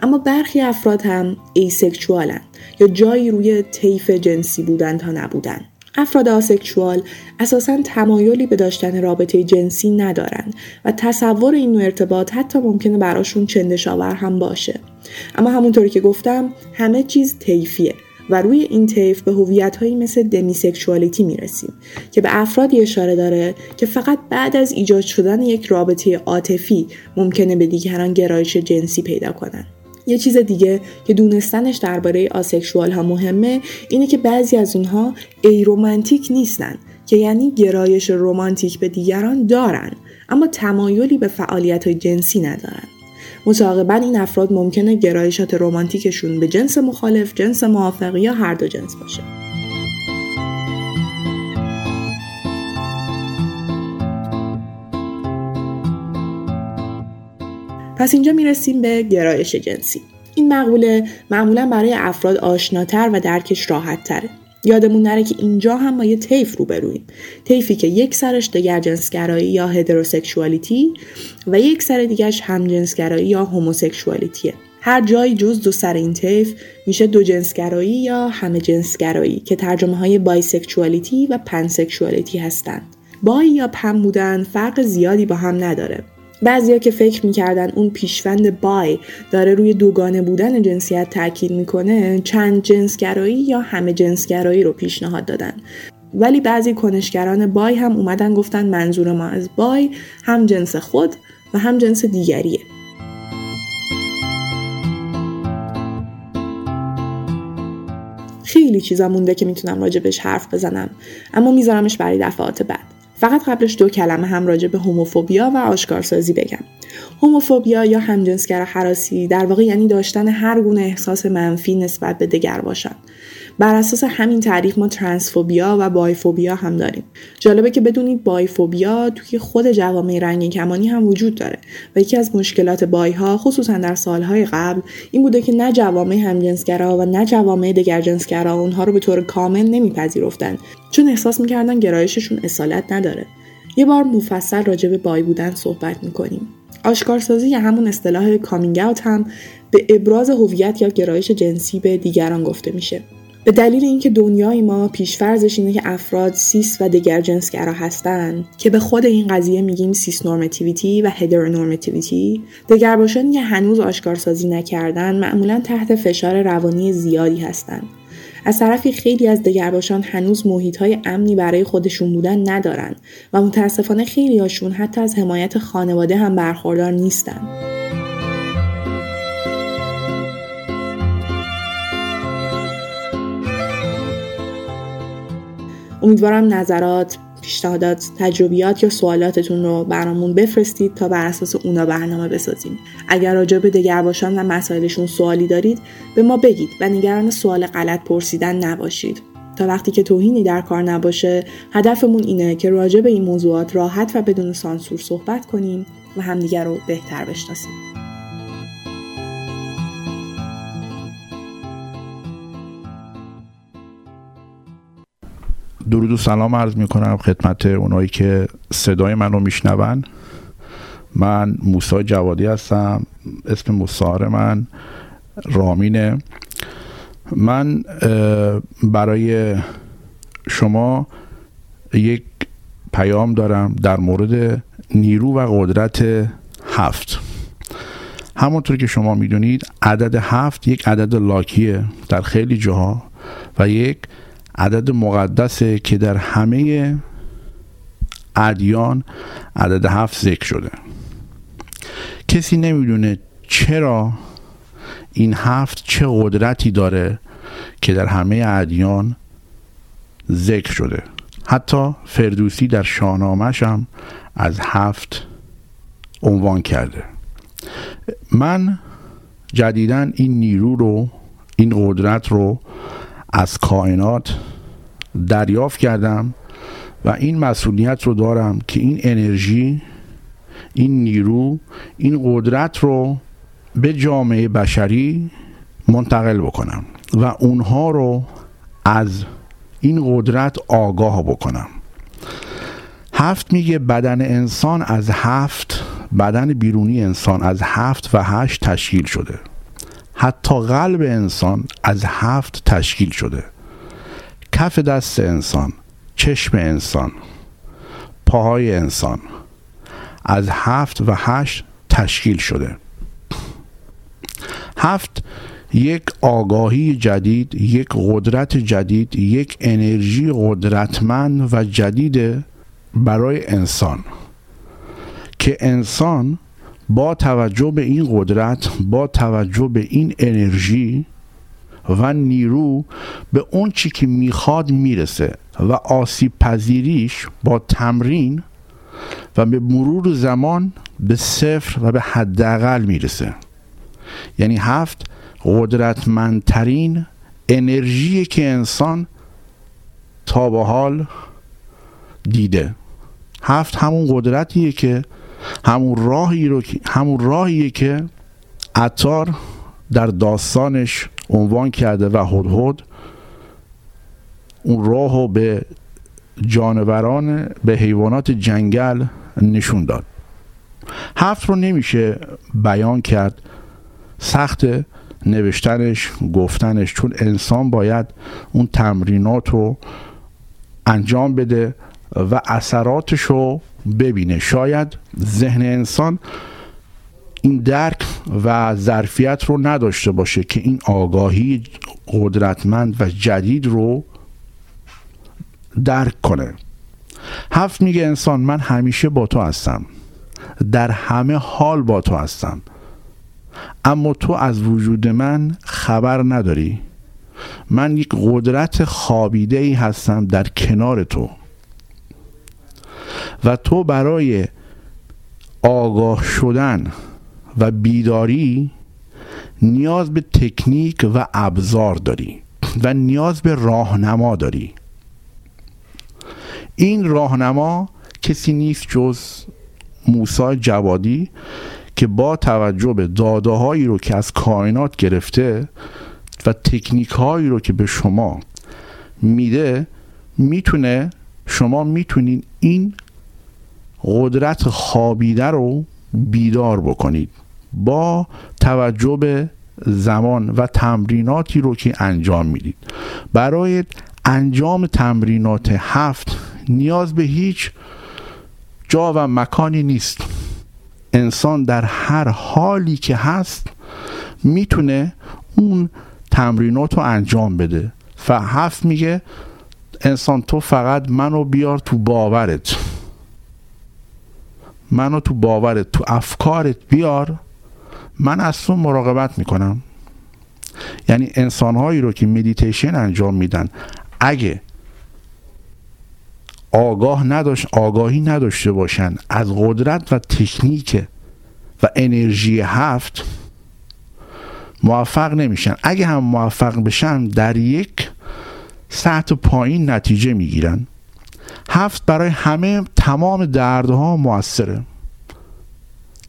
[SPEAKER 5] اما برخی افراد هم asexual ن یا جایی روی طیف جنسی بودن تا نبودن. افراد asexual اساسا تمایلی به داشتن رابطه جنسی ندارن و تصور این نوع ارتباط حتی ممکنه براشون چندشاور هم باشه. اما همونطوری که گفتم همه چیز طیفیه. و روی این طیف به هویت هایی مثل دمیسکشوالیتی می‌رسیم که به افرادی اشاره داره که فقط بعد از ایجاد شدن یک رابطه عاطفی ممکنه به دیگران گرایش جنسی پیدا کنند. یه چیز دیگه که دونستنش درباره آسکشوال ها مهمه اینه که بعضی از اونها ایرومانتیک نیستن که یعنی گرایش رومانتیک به دیگران دارن اما تمایلی به فعالیت های جنسی ندارن متعاقبا این افراد ممکنه گرایشات رومانتیکشون به جنس مخالف، جنس موافق یا هر دو جنس باشه. پس اینجا می‌رسیم به گرایش جنسی. این مقوله معمولا برای افراد آشناتر و درکش راحت تره. یادمون نره که اینجا هم ما یه طیف روبرویم. طیفی که یک سرش دگر جنسگرایی یا heterosexuality و یک سر دیگرش هم جنسگرایی یا homosexuality ه. هر جایی جز دو سر این طیف میشه دو جنسگرایی یا همه جنسگرایی که ترجمه های bisexuality و pansexuality هستند. bi یا pan بودن فرق زیادی با هم نداره. بعضیا که فکر می‌کردن اون پیشوند bi داره روی دوگانه بودن جنسیت تاکید می‌کنه چند جنسگرایی یا همه جنسگرایی رو پیشنهاد دادن. ولی بعضی کنشگران بای هم اومدن گفتن منظور ما از بای هم جنس خود و هم جنس دیگریه. خیلی چیزا مونده که می‌تونم راجبش حرف بزنم اما میذارمش برای دفعات بعد. فقط قبلش دو کلمه هم راجع به هوموفوبیا و آشکارسازی بگم. هوموفوبیا یا همجنسگرا حراسی در واقع یعنی داشتن هر گونه احساس منفی نسبت به دگر باشند بر اساس همین تعریف ما ترنسفوبیا و بایفوبیا هم داریم. جالبه که بدونید بایفوبیا توی خود جوامع رنگین کمانی هم وجود داره و یکی از مشکلات بایها خصوصا در سالهای قبل این بوده که نه جوامع همجنسگرا و نه جوامع دگرجنسگرا اونها رو به طور کامل نمیپذیرفتن چون احساس می‌کردن گرایششون اصالت نداره. یه بار مفصل راجع به بای بودن صحبت می‌کنیم. آشکارسازی یا همون اصطلاح کامینگ هم به ابراز هویت یا گرایش جنسی به دیگران گفته میشه. به دلیل اینکه دنیای ما پیشفرزش اینه که افراد سیس و دگرجنسگرا هستن که به خود این قضیه میگیم سیس نورمتیویتی و هدر نورمتیویتی دگرباشانی که هنوز آشکارسازی نکردن معمولا تحت فشار روانی زیادی هستند از طرفی خیلی از دگرباشان هنوز محیط های امنی برای خودشون بودن ندارن و متاسفانه خیلی هاشون حتی از حمایت خانواده هم برخوردار نیستن. امیدوارم نظرات، پیشنهادات، تجربیات یا سوالاتتون رو برامون بفرستید تا بر اساس اونا برنامه بسازیم. اگر راجع به دگرباشان و مسائلشون سوالی دارید به ما بگید و نگران سوال غلط پرسیدن نباشید. تا وقتی که توهینی در کار نباشه هدفمون اینه که راجع به این موضوعات راحت و بدون سانسور صحبت کنیم و همدیگر رو بهتر بشناسیم.
[SPEAKER 6] درود و سلام عرض می کنم خدمت اونایی که صدای من رو میشنون. من موسا جوادی هستم اسم مصاهر من رامینه. من برای شما یک پیام دارم در مورد نیرو و قدرت هفت. همونطور که شما می‌دونید عدد هفت یک عدد لاکیه در خیلی جاها و یک عدد مقدسه که در همه ادیان عدد هفت ذکر شده. کسی نمی‌دونه چرا این هفت چه قدرتی داره که در همه ادیان ذکر شده. حتی فردوسی در شاهنامهش هم از هفت عنوان کرده. من جدیدا این نیرو رو این قدرت رو از کائنات دریافت کردم و این مسئولیت رو دارم که این انرژی این نیرو این قدرت رو به جامعه بشری منتقل بکنم و اونها رو از این قدرت آگاه بکنم. هفت میگه بدن انسان از هفت بدن بیرونی انسان از هفت و هشت تشکیل شده. حتی قلب انسان از هفت تشکیل شده. کف دست انسان چشم انسان پاهای انسان از هفت و هشت تشکیل شده. هفت یک آگاهی جدید یک قدرت جدید یک انرژی قدرتمند و جدید برای انسان. که انسان با توجه به این قدرت با توجه به این انرژی و نیرو به اون چی که می‌خواد می‌رسه و آسیب پذیریش با تمرین و به مرور زمان به صفر و به حداقل می‌رسه. یعنی هفت قدرتمندترین انرژی که انسان تا به حال دیده. هفت همون قدرتیه که همون راهی رو همون راهیه که عطار در داستانش عنوان کرده و هدهد اون راه رو به جانوران به حیوانات جنگل نشون داد. هفت رو نمیشه بیان کرد سخت نوشتنش گفتنش چون انسان باید اون تمرینات رو انجام بده و اثراتش رو ببینه. شاید ذهن انسان این درک و ظرفیت رو نداشته باشه که این آگاهی قدرتمند و جدید رو درک کنه. هفت میگه انسان من همیشه با تو هستم. در همه حال با تو هستم. اما تو از وجود من خبر نداری. من یک قدرت خابیده ای هستم در کنار تو. و تو برای آگاه شدن و بیداری نیاز به تکنیک و ابزار داری و نیاز به راهنما داری. این راهنما کسی نیست جز موسی جوادی که با توجه به داده هایی رو که از کائنات گرفته و تکنیک هایی رو که به شما میده می‌تونه شما می‌تونین این قدرت خوابیده رو بیدار بکنید با توجه به زمان و تمریناتی رو که انجام می‌دید. برای انجام تمرینات هفت نیاز به هیچ جا و مکانی نیست. انسان در هر حالی که هست می‌تونه اون تمرینات رو انجام بده. و هفت میگه انسان تو فقط منو بیار تو باورت. منو تو باورت تو افکارت بیار. من از تو مراقبت می‌کنم. یعنی انسانهایی رو که مدیتیشن انجام میدن اگه آگاه نداشت آگاهی نداشته باشن از قدرت و تکنیک و انرژی هفت موفق نمیشن. اگه هم موفق بشن در یک سطح پایین نتیجه می‌گیرن. هفت برای همه تمام دردها موثره.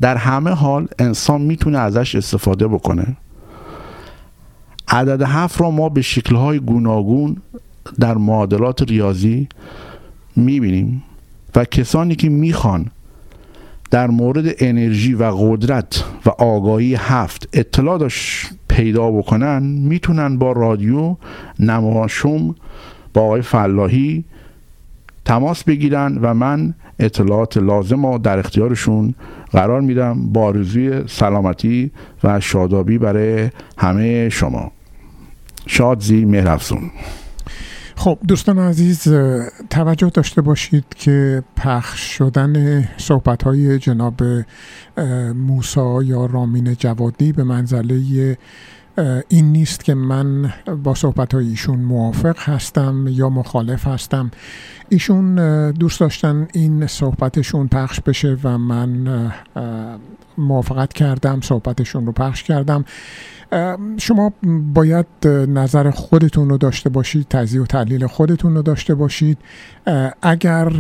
[SPEAKER 6] در همه حال انسان می‌تونه ازش استفاده بکنه. عدد هفت را ما به شکلهای گوناگون در معادلات ریاضی می‌بینیم و کسانی که می‌خوان در مورد انرژی و قدرت و آگاهی هفت اطلاع داشت پیدا بکنن می‌تونن با رادیو نماشوم با آقای فلاحی تماس بگیرن و من اطلاعات لازم رو در اختیارشون قرار میدم با آرزوی سلامتی و شادابی برای همه شما. شادزی مهرفزون
[SPEAKER 1] خب دوستان عزیز توجه داشته باشید که پخش شدن صحبت های جناب موسا یا رامین جوادی به منزله این نیست که من با صحبت های ایشون موافق هستم یا مخالف هستم. ایشون دوست داشتن این صحبتشون پخش بشه و من موافقت کردم صحبتشون رو پخش کردم. شما باید نظر خودتون رو داشته باشید تزیه و تحلیل خودتون رو داشته باشید. اگر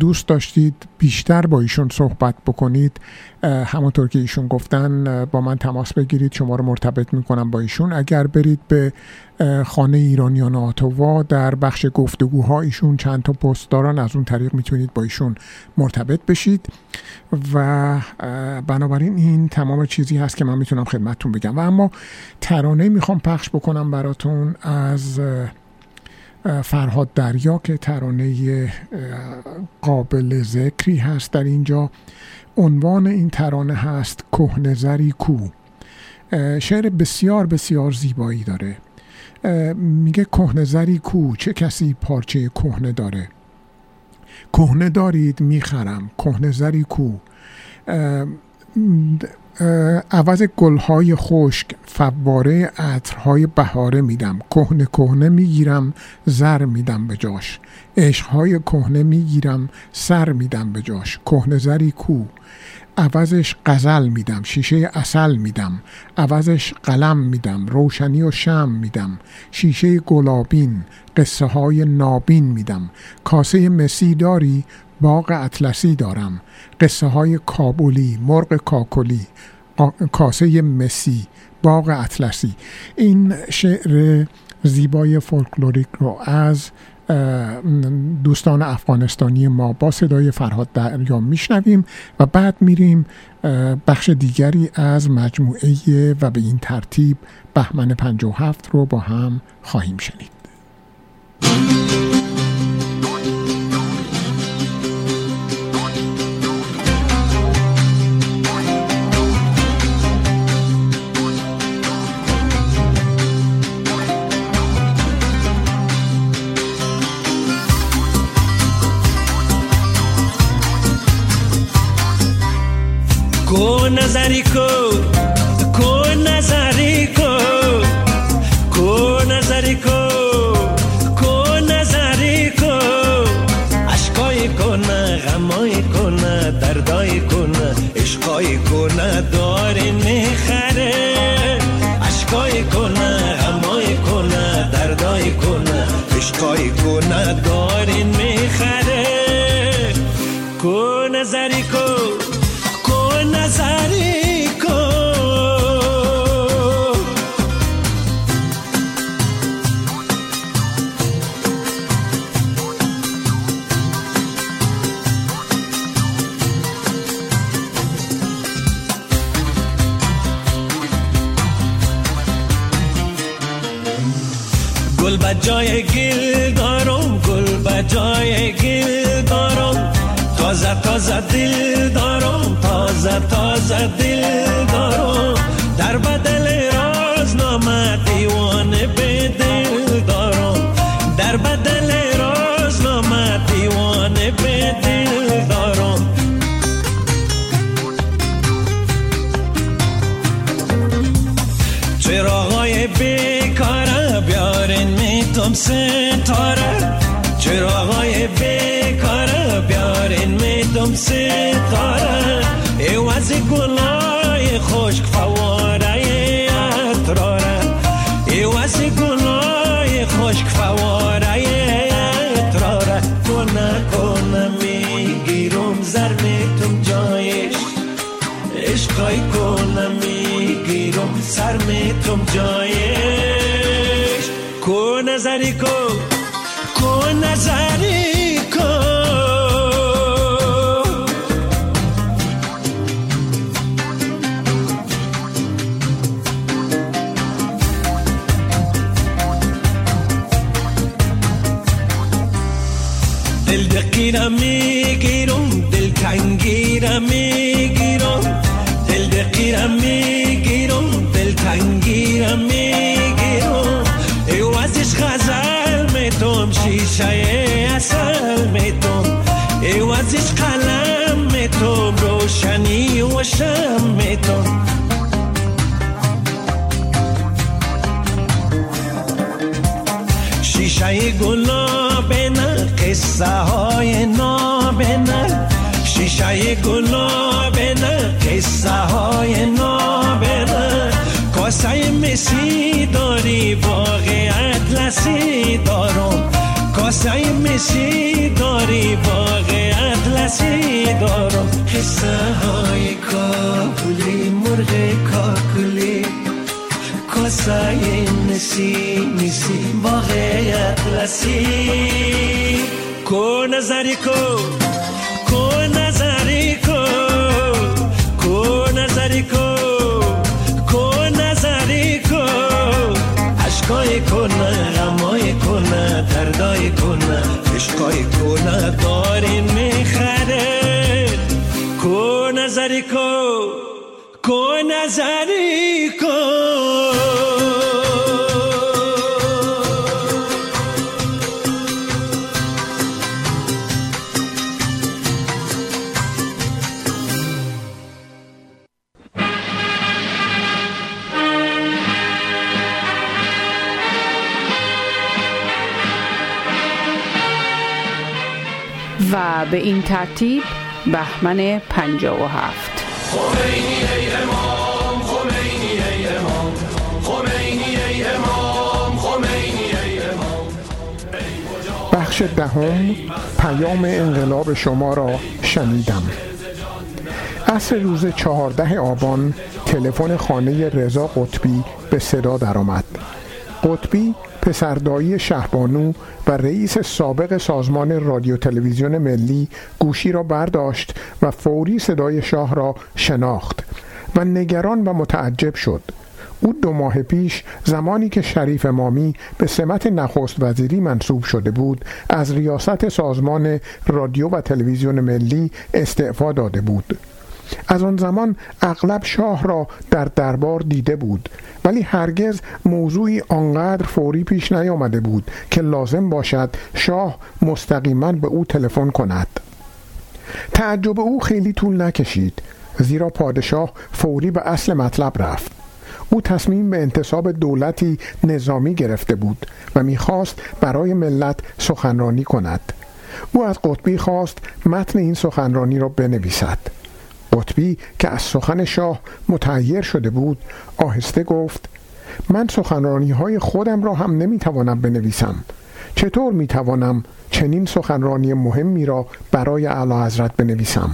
[SPEAKER 1] دوست داشتید بیشتر با ایشون صحبت بکنید همونطور که ایشون گفتن با من تماس بگیرید شما رو مرتبط می‌کنم با ایشون. اگر برید به خانه ایرانیان آتوا در بخش گفتگوها ایشون چند تا پست دارن از اون طریق می‌تونید با ایشون مرتبط بشید. و بنابراین این تمام چیزی هست که من می‌تونم خدمتتون بگم. و اما ترانه می‌خوام پخش بکنم براتون از فرهاد دریا که ترانه قابل ذکری هست در اینجا. عنوان این ترانه هست کهنزری کو. شعر بسیار بسیار زیبایی داره. میگه کهنزری کو چه کسی پارچه کهنه داره؟ کهنه دارید می‌خرم. کهنزری کو. عوض گلهای خشک فواره عطرهای بهاره میدم. کهنه کهنه می‌گیرم زر میدم به جاش. عشقهای کهنه می‌گیرم سر میدم به جاش. کهنه زری کو. عوضش غزل میدم شیشه اصل میدم. عوضش قلم میدم روشنی و شم میدم. شیشه گلابین قصه های نابین میدم. کاسه مسی داری باغ اطلسی دارم. قصه های کابولی مرغ کاکلی. کاسه مسی باغ اطلسی. این شعر زیبای فولکلوریک رو از دوستان افغانستانی ما با صدای فرهاد دریا میشنویم و بعد میریم بخش دیگری از مجموعه و به این ترتیب بهمن 57 رو با هم خواهیم شنید.
[SPEAKER 7] کو نظری
[SPEAKER 1] بخش دهم پیام انقلاب شما را شنیدم. عصر روز چهارده آبان تلفن خانه رضا قطبی به صدا درآمد. قطبی پسردایی شهبانو و رئیس سابق سازمان رادیو تلویزیون ملی گوشی را برداشت و فوری صدای شاه را شناخت و نگران و متعجب شد. او دو ماه پیش زمانی که شریف امامی به سمت نخست وزیری منصوب شده بود از ریاست سازمان رادیو و تلویزیون ملی استعفا داده بود. از آن زمان اغلب شاه را در دربار دیده بود ولی هرگز موضوعی آنقدر فوری پیش نیامده بود که لازم باشد شاه مستقیما به او تلفن کند. تعجب او خیلی طول نکشید زیرا پادشاه فوری به اصل مطلب رفت. او تصمیم به انتصاب دولتی نظامی گرفته بود و می‌خواست برای ملت سخنرانی کند. او از قطبی خواست متن این سخنرانی را بنویسد. قطبی که از سخن شاه متحیر شده بود آهسته گفت من سخنرانی های خودم را هم نمی‌توانم بنویسم. چطور می‌توانم چنین سخنرانی مهمی را برای اعلی بنویسم؟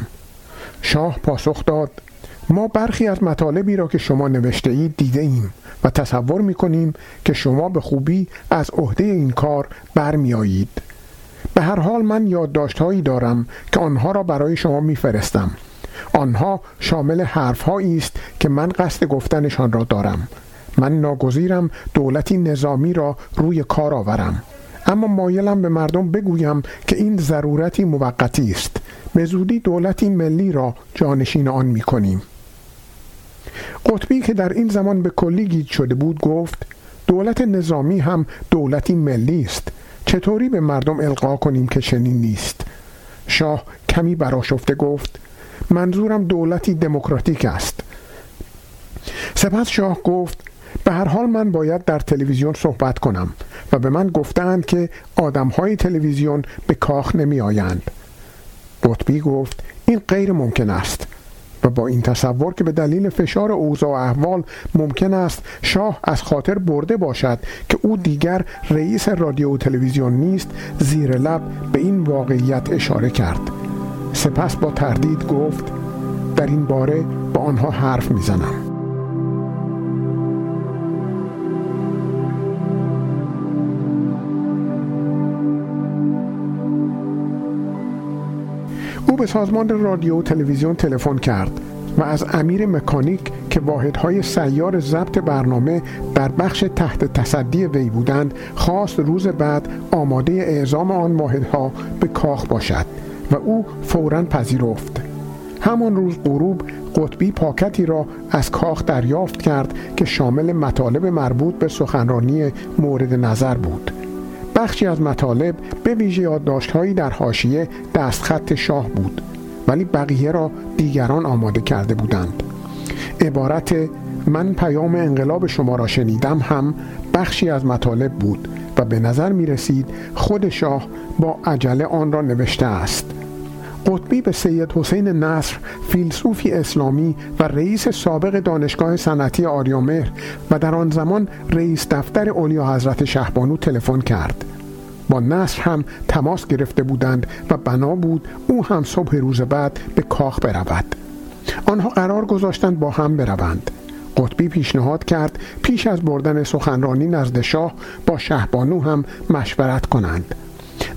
[SPEAKER 1] شاه پاسخ داد ما برخی از مطالبی را که شما نوشته اید دیده ایم و تصور می کنیم که شما به خوبی از عهده این کار برمیآیید. به هر حال من یادداشتهایی دارم که آنها را برای شما میفرستم. آنها شامل حرفهایی است که من قصد گفتنشان را دارم. من ناگزیرم دولتی نظامی را روی کار آورم. اما مایلم به مردم بگویم که این ضرورتی موقتی است به زودی دولتی ملی را جانشین آن می کنیم قطبی که در این زمان به کلی گیج شده بود گفت دولت نظامی هم دولتی ملی است. چطوری به مردم القا کنیم که چنین نیست؟ شاه کمی براشفته گفت منظورم دولتی دموکراتیک است. سپس شاه گفت به هر حال من باید در تلویزیون صحبت کنم و به من گفتند که آدم های تلویزیون به کاخ نمی آیند قطبی گفت این غیر ممکن است. با این تصور که به دلیل فشار اوضاع و احوال ممکن است شاه از خاطر برده باشد که او دیگر رئیس رادیو و تلویزیون نیست زیر لب به این واقعیت اشاره کرد. سپس با تردید گفت در این باره با آنها حرف می‌زنم. به سازمان رادیو و تلویزیون تلفن کرد و از امیر مکانیک که واحدهای سیار ضبط برنامه در بخش تحت تصدی وی بودند خواست روز بعد آماده اعزام آن واحدها به کاخ باشد و او فورا پذیرفت. همان روز غروب قطبی پاکتی را از کاخ دریافت کرد که شامل مطالب مربوط به سخنرانی مورد نظر بود. بخشی از مطالب به ویژه یادداشتهایی در حاشیه دستخط شاه بود ولی بقیه را دیگران آماده کرده بودند. عبارت من پیام انقلاب شما را شنیدم هم بخشی از مطالب بود و به نظر می رسید خود شاه با عجله آن را نوشته است. قطبی به سید حسین نصر فیلسوفی اسلامی و رئیس سابق دانشگاه صنعتی آریامهر و در آن زمان رئیس دفتر اولیا حضرت شهبانو تلفن کرد. با نصر هم تماس گرفته بودند و بنا بود او هم صبح روز بعد به کاخ برود. آنها قرار گذاشتند با هم بروند. قطبی پیشنهاد کرد پیش از بردن سخنرانی نزد شاه با شهبانو هم مشورت کنند.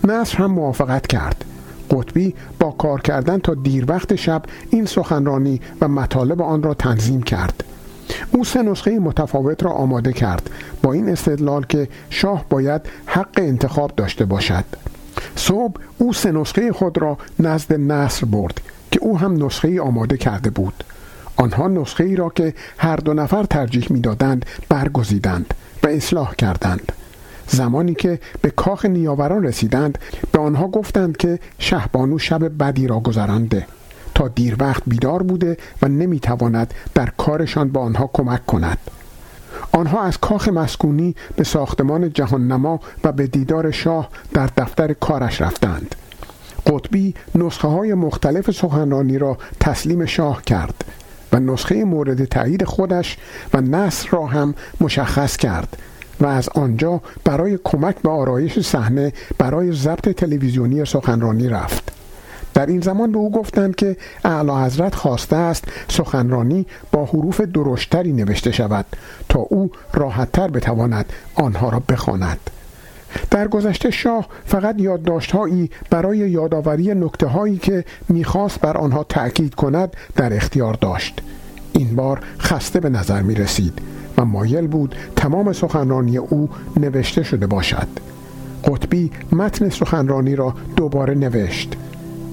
[SPEAKER 1] نصر هم موافقت کرد. قطبی با کار کردن تا دیر وقت شب این سخنرانی و مطالب آن را تنظیم کرد. او سه نسخه متفاوت را آماده کرد با این استدلال که شاه باید حق انتخاب داشته باشد. صبح او سه نسخه خود را نزد نصر برد که او هم نسخه آماده کرده بود. آنها نسخه ای را که هر دو نفر ترجیح می‌دادند برگزیدند و اصلاح کردند. زمانی که به کاخ نیاوران رسیدند به آنها گفتند که شهبانو شب بدی را گذرانده. تا دیر وقت بیدار بوده و نمی‌تواند در کارشان با آنها کمک کند. آنها از کاخ مسکونی به ساختمان جهاننما و به دیدار شاه در دفتر کارش رفتند. قطبی نسخه های مختلف سخنرانی را تسلیم شاه کرد و نسخه مورد تایید خودش و نصر را هم مشخص کرد. و از آنجا برای کمک به آرایش صحنه برای ضبط تلویزیونی سخنرانی رفت. در این زمان به او گفتند که اعلی حضرت خواسته است سخنرانی با حروف درشتری نوشته شود تا او راحتتر بتواند آنها را بخواند. در گذشته شاه فقط یادداشتهایی برای یادآوری نکته هایی که می‌خواست بر آنها تأکید کند در اختیار داشت. این بار خسته به نظر می رسید مایل بود تمام سخنرانی او نوشته شده باشد. قطبی متن سخنرانی را دوباره نوشت.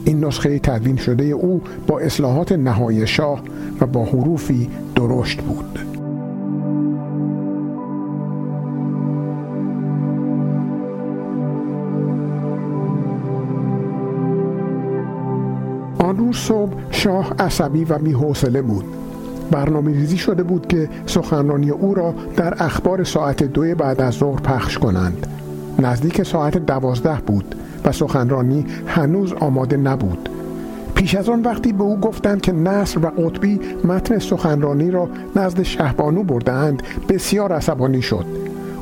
[SPEAKER 1] این نسخه تدوین شده او با اصلاحات نهایی شاه و با حروفی درشت بود. آن روز صبح شاه عصبی و بی‌حوصله بود. برنامه ریزی شده بود که سخنرانی او را در اخبار ساعت دو بعد از ظهر پخش کنند. نزدیک ساعت دوازده بود و سخنرانی هنوز آماده نبود. پیش از آن وقتی به او گفتند که نصر و قطبی متن سخنرانی را نزد شهبانو بردهاند بسیار عصبانی شد.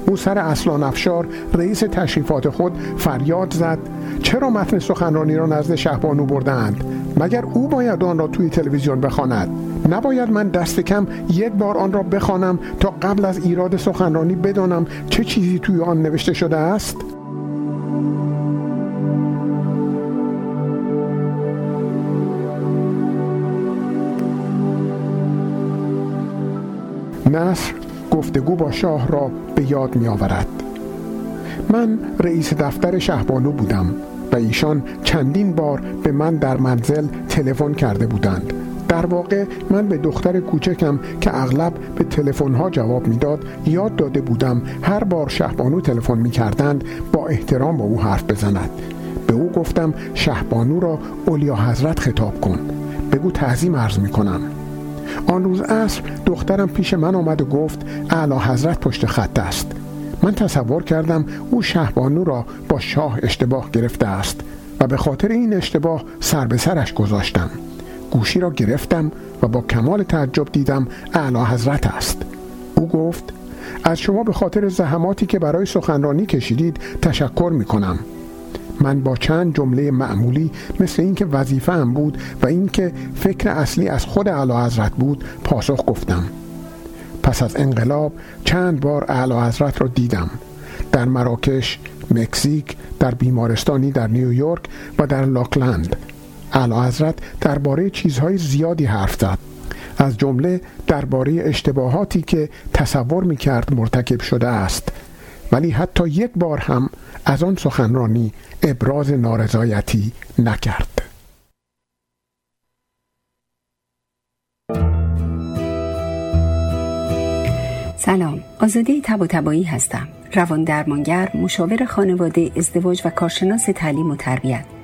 [SPEAKER 1] او سر اصلان افشار رئیس تشریفات خود فریاد زد چرا متن سخنرانی را نزد شهبانو بردهاند؟ مگر او باید آن را توی تلویزیون بخواند؟ نباید من دست کم یک بار آن را بخوانم تا قبل از ایراد سخنرانی بدانم چه چیزی توی آن نوشته شده است؟ نصر گفتگو با شاه را به یاد می آورد من رئیس دفتر شهبانو بودم. ایشان چندین بار به من در منزل تلفن کرده بودند. در واقع من به دختر کوچکم که اغلب به تلفن‌ها جواب می‌داد یاد داده بودم هر بار شهبانو تلفن می کردند با احترام با او حرف بزند. به او گفتم شهبانو را اولیا حضرت خطاب کن. بگو تعظیم عرض می کنم آن روز عصر دخترم پیش من آمد و گفت اعلی حضرت پشت خط است. من تصور کردم او شهبانو را با شاه اشتباه گرفته است و به خاطر این اشتباه سر به سرش گذاشتم. گوشی را گرفتم و با کمال تعجب دیدم اعلی حضرت است. او گفت از شما به خاطر زحماتی که برای سخنرانی کشیدید تشکر می کنم من با چند جمله معمولی مثل اینکه وظیفه هم بود و اینکه فکر اصلی از خود اعلی حضرت بود پاسخ گفتم. پس از انقلاب چند بار اعلی حضرت را دیدم. در مراکش، مکزیک، در بیمارستانی در نیویورک و در لاکلند. اعلی حضرت درباره چیزهای زیادی حرف زد. از جمله درباره اشتباهاتی که تصور می کرد مرتکب شده است. ولی حتی یک بار هم از آن سخنرانی ابراز نارضایتی نکرد.
[SPEAKER 8] سلام. آزاده تب و تبایی هستم. روان درمانگر مشاور خانواده ازدواج و کارشناس تعلیم و تربیت.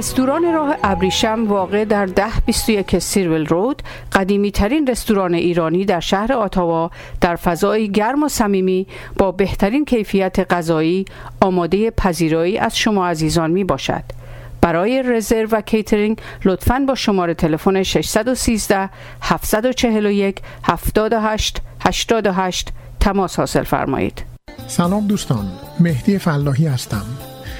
[SPEAKER 9] رستوران راه ابریشم واقع در ده 21 سیرول رود قدیمی ترین رستوران ایرانی در شهر آتاوا در فضای گرم و صمیمی با بهترین کیفیت غذایی آماده پذیرایی از شما عزیزان می باشد. برای رزرو و کیترینگ لطفاً با شماره تلفن 613 741 78 88 تماس حاصل فرمایید.
[SPEAKER 1] سلام دوستان مهدی فلاحی هستم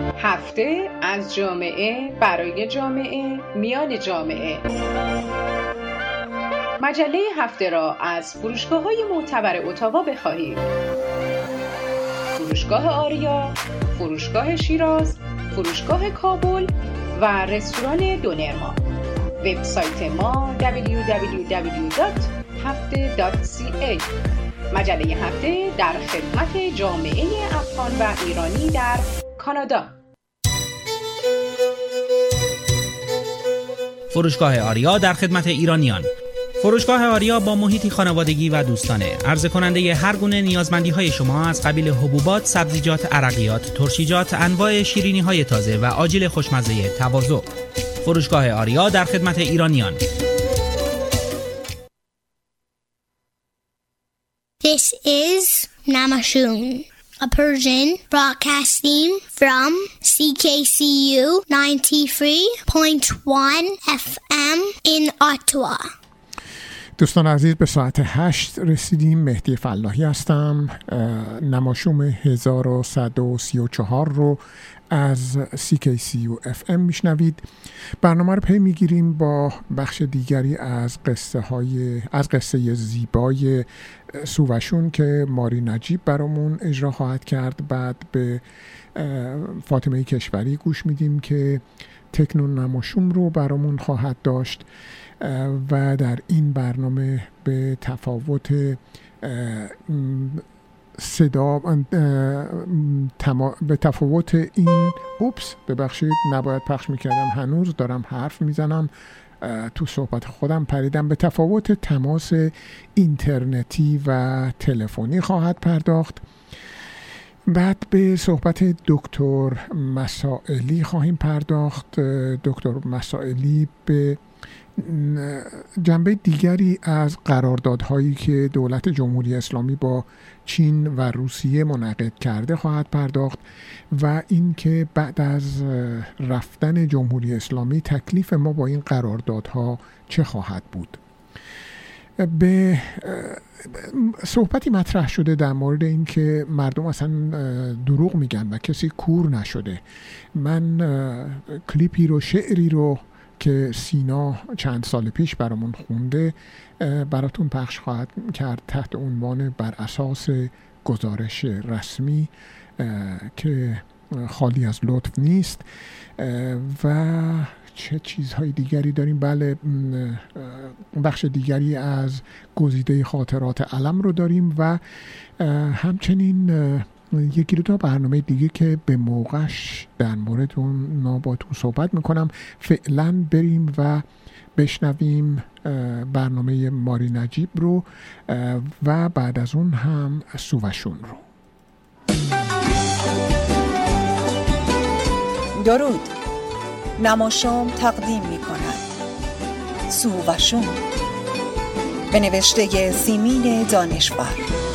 [SPEAKER 10] هفته از جامعه برای جامعه میان جامعه. مجله هفته را از فروشگاه های معتبر اتاوا بخواهید. فروشگاه آریا، فروشگاه شیراز، فروشگاه کابل و رستوران دونرما. وبسایت ما www.hafte.ca مجله هفته در خدمت جامعه افغان و ایرانی در کانادا
[SPEAKER 11] فروشگاه آریا در خدمت ایرانیان فروشگاه آریا با محیطی خانوادگی و دوستانه عرضه کننده هر گونه نیازمندی های شما از قبیل حبوبات، سبزیجات، عرقیات، ترشیجات، انواع شیرینی های تازه و آجیل خوشمزه تواضع. فروشگاه آریا در خدمت ایرانیان.
[SPEAKER 12] This is Namashun. A Persian broadcasting from CKCU 93.1 FM in Ottawa.
[SPEAKER 1] دوستان عزیز به ساعت هشت رسیدیم. مهدی فلاحی هستم. نماشوم 1134 رو از CKCU FM میشنوید. برنامه رو پی می‌گیریم با بخش دیگری از قصه های از قصه زیبای سووشون که ماری نجیب برامون اجرا خواهد کرد. بعد به فاطمه کشوری گوش میدیم که تکنون نماشوم رو برامون خواهد داشت. و در این برنامه به تفاوت صدا به تفاوت این اوپس ببخشید نباید پخش می‌کردم هنوز دارم حرف می‌زنم تو صحبت خودم پریدم. به تفاوت تماس اینترنتی و تلفنی خواهد پرداخت. بعد به صحبت دکتر مسائلی خواهیم پرداخت. دکتر مسائلی به جنبه دیگری از قراردادهایی که دولت جمهوری اسلامی با چین و روسیه منعقد کرده خواهد پرداخت و اینکه بعد از رفتن جمهوری اسلامی تکلیف ما با این قراردادها چه خواهد بود؟ به صحبتی مطرح شده در مورد اینکه مردم اصلا دروغ میگن و کسی کور نشده. من کلیپی رو شعری رو که سینا چند سال پیش برامون خونده براتون پخش خواهد کرد تحت عنوان بر اساس گزارش رسمی که خالی از لطف نیست و چه چیزهای دیگری داریم؟ بله بخش دیگری از گزیده خاطرات علم رو داریم و همچنین یکی دو تا برنامه دیگه که به موقعش در مورد اون تو صحبت می‌کنم. فعلا بریم و بشنویم برنامه ماری نجیب رو و بعد از اون هم سووشون رو.
[SPEAKER 13] درود. نماشام تقدیم می کند سووشون. به نوشته سیمین دانشور.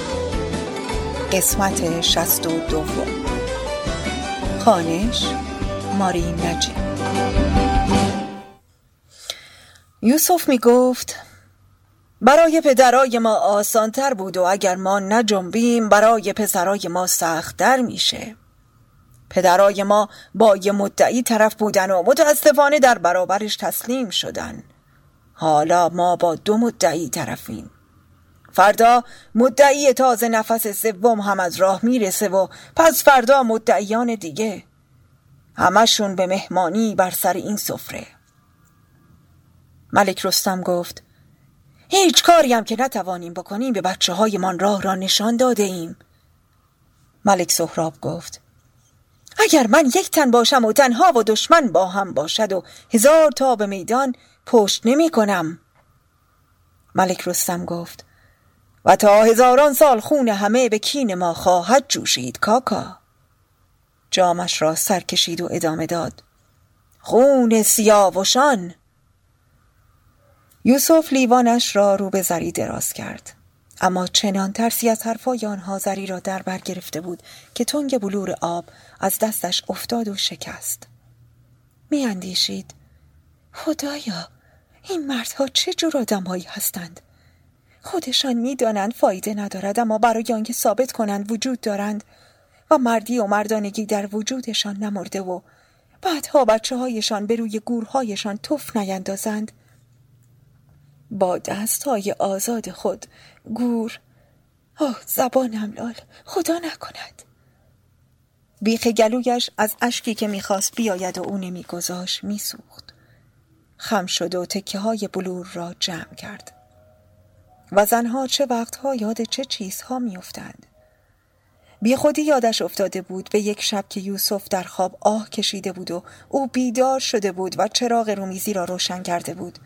[SPEAKER 13] قسمت شست و دوم. خانش ماری نجی یوسف می گفت برای پدرای ما آسانتر بود و اگر ما نجنبیم برای پسرای ما سختتر میشه. پدرای ما با یه مدعی طرف بودن و متاسفانه در برابرش تسلیم شدن. حالا ما با دو مدعی طرفیم. فردا مدعی تازه نفس سوم هم از راه می‌رسه و پس فردا مدعیان دیگه. همشون به مهمانی بر سر این سفره. ملک رستم گفت هیچ کاری هم که نتوانیم بکنیم به بچه های من راه را نشان داده ایم. ملک سهراب گفت اگر من یک تن باشم و تنها و دشمن با هم باشد و هزار تا به میدان پشت نمی کنم. ملک رستم گفت و تا هزاران سال خون همه به کین ما خواهد جوشید کاکا. جامش را سر کشید و ادامه داد. خون سیاوشان! یوسف لیوانش را رو به زری دراز کرد. اما چنان ترسی از حرفای آنها زری را در بر گرفته بود که تنگ بلور آب از دستش افتاد و شکست. می اندیشید خدایا این مردها چه جور آدمهایی هستند؟ خودشان می‌دانند فایده ندارد اما برای آنکه ثابت کنند وجود دارند و مردی و مردانگی در وجودشان نمرده و بعدها بچه هایشان به روی گورهایشان تف نیندازند. با دست های آزاد خود گور آه زبانم لال خدا نکند. بیخ گلویش از اشکی که می‌خواست بیاید و او نمیگذاشت میسوخت. خم شد و تکه های بلور را جمع کرد. و زنها چه وقتها یاد چه چیزها میافتند. بی خودی یادش افتاده بود به یک شب که یوسف در خواب آه کشیده بود و او بیدار شده بود و چراغ رومیزی را روشن کرده بود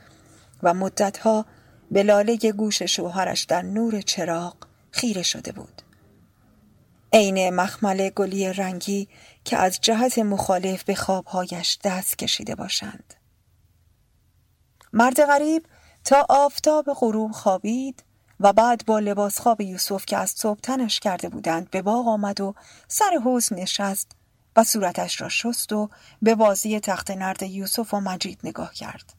[SPEAKER 13] و مدتها به لاله گوش شوهرش در نور چراغ خیره شده بود. عین مخمل گلی رنگی که از جهت مخالف به خوابهایش دست کشیده باشند. مرد غریب تا آفتاب غروب خوابید و بعد با لباس خواب یوسف که از صبح تنش کرده بودند به باغ آمد و سر حوز نشست و صورتش را شست و به بازی تخت نرد یوسف و مجید نگاه کرد.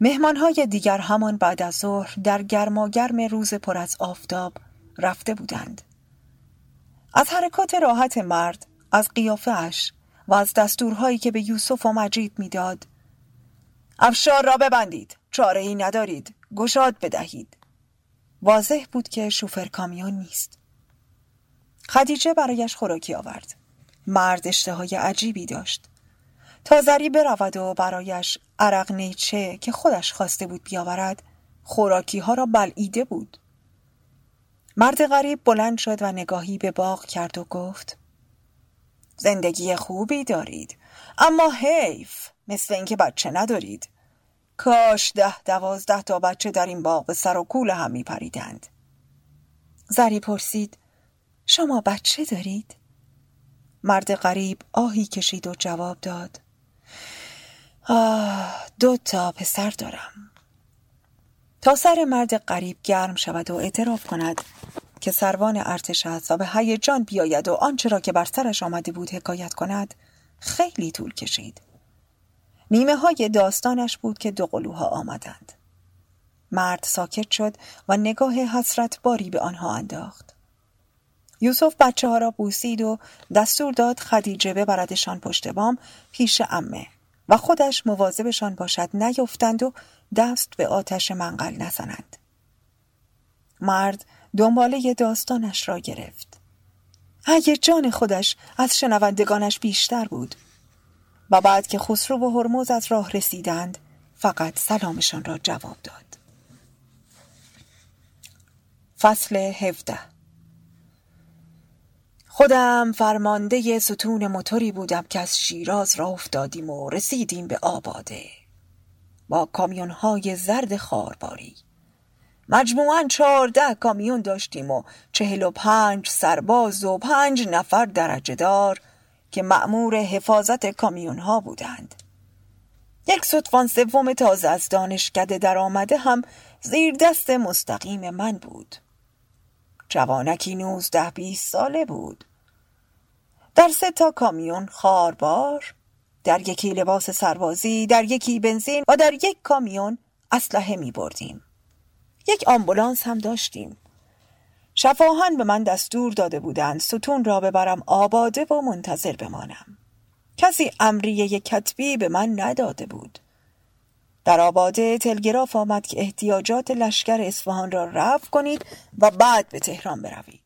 [SPEAKER 13] مهمانهای دیگر همان بعد از ظهر در گرماگرم روز پر از آفتاب رفته بودند. از حرکات راحت مرد، از قیافهش، و از دستورهایی که به یوسف و مجید می‌داد افشار را ببندید چاره ای ندارید. گشاد بدهید. واضح بود که شوفر کامیون نیست. خدیجه برایش خوراکی آورد. مرد اشتهای عجیبی داشت. تا زری برود و برایش عرق نیچه که خودش خواسته بود بیاورد خوراکی ها را بلعیده بود. مرد غریب بلند شد و نگاهی به باغ کرد و گفت زندگی خوبی دارید اما حیف مثل اینکه بچه ندارید. کاش ده دوازده تا بچه در این باغ به سر و کول هم می پریدند زری پرسید شما بچه دارید؟ مرد غریب آهی کشید و جواب داد آه دو تا پسر دارم. تا سر مرد غریب گرم شود و اعتراف کند که سروان ارتش است و به هیجان بیاید و آنچه را که بر سرش آمده بود حکایت کند خیلی طول کشید. نیمه های داستانش بود که دو قلوها آمدند. مرد ساکت شد و نگاه حسرت باری به آنها انداخت. یوسف بچه ها را بوسید و دستور داد خدیجه ببردشان پشت بام پیش امه و خودش مواظبشان باشد نیفتند و دست به آتش منقل نزنند. مرد دنباله داستانش را گرفت. اگه جان خودش از شنوندگانش بیشتر بود و بعد که خسرو و هرمز از راه رسیدند فقط سلامشان را جواب داد. فصل هفده. خودم فرمانده ستون موتوری بودم که از شیراز را افتادیم و رسیدیم به آباده با کامیون های زرد خارباری. مجموعا چهارده کامیون داشتیم و چهل و پنج سرباز و پنج نفر درجه دار که مأمور حفاظت کامیون ها بودند. یک صدفان سوم تازه از دانشکده در آمده هم زیر دست مستقیم من بود. جوانکی نوزده بیست ساله بود. در سه تا کامیون خاربار در یکی لباس سربازی در یکی بنزین و در یک کامیون اسلحه می بردیم یک آمبولانس هم داشتیم. شفاهان به من دستور داده بودند ستون را ببرم آباده و منتظر بمانم. کسی امریه کتبی به من نداده بود. در آباده تلگراف آمد که احتیاجات لشکر اصفهان را رفع کنید و بعد به تهران بروید.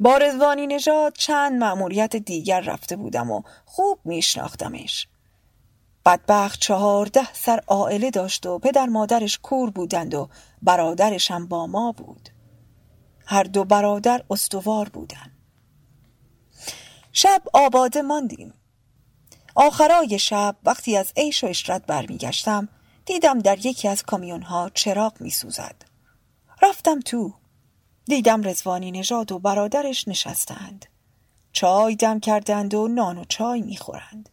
[SPEAKER 13] با رزوانی نژاد چند مأموریت دیگر رفته بودم و خوب میشناختمش. بدبخت چهارده سر عائله داشت و پدر مادرش کور بودند و برادرش هم با ما بود. هر دو برادر استوار بودند شب آباده ماندیم. آخرای شب وقتی از عیش و اشرت برمیگشتم دیدم در یکی از کامیون ها چراغ می سوزد. رفتم تو. دیدم رزوانی نژاد و برادرش نشستند. چای دم کردند و نان و چای می‌خورند.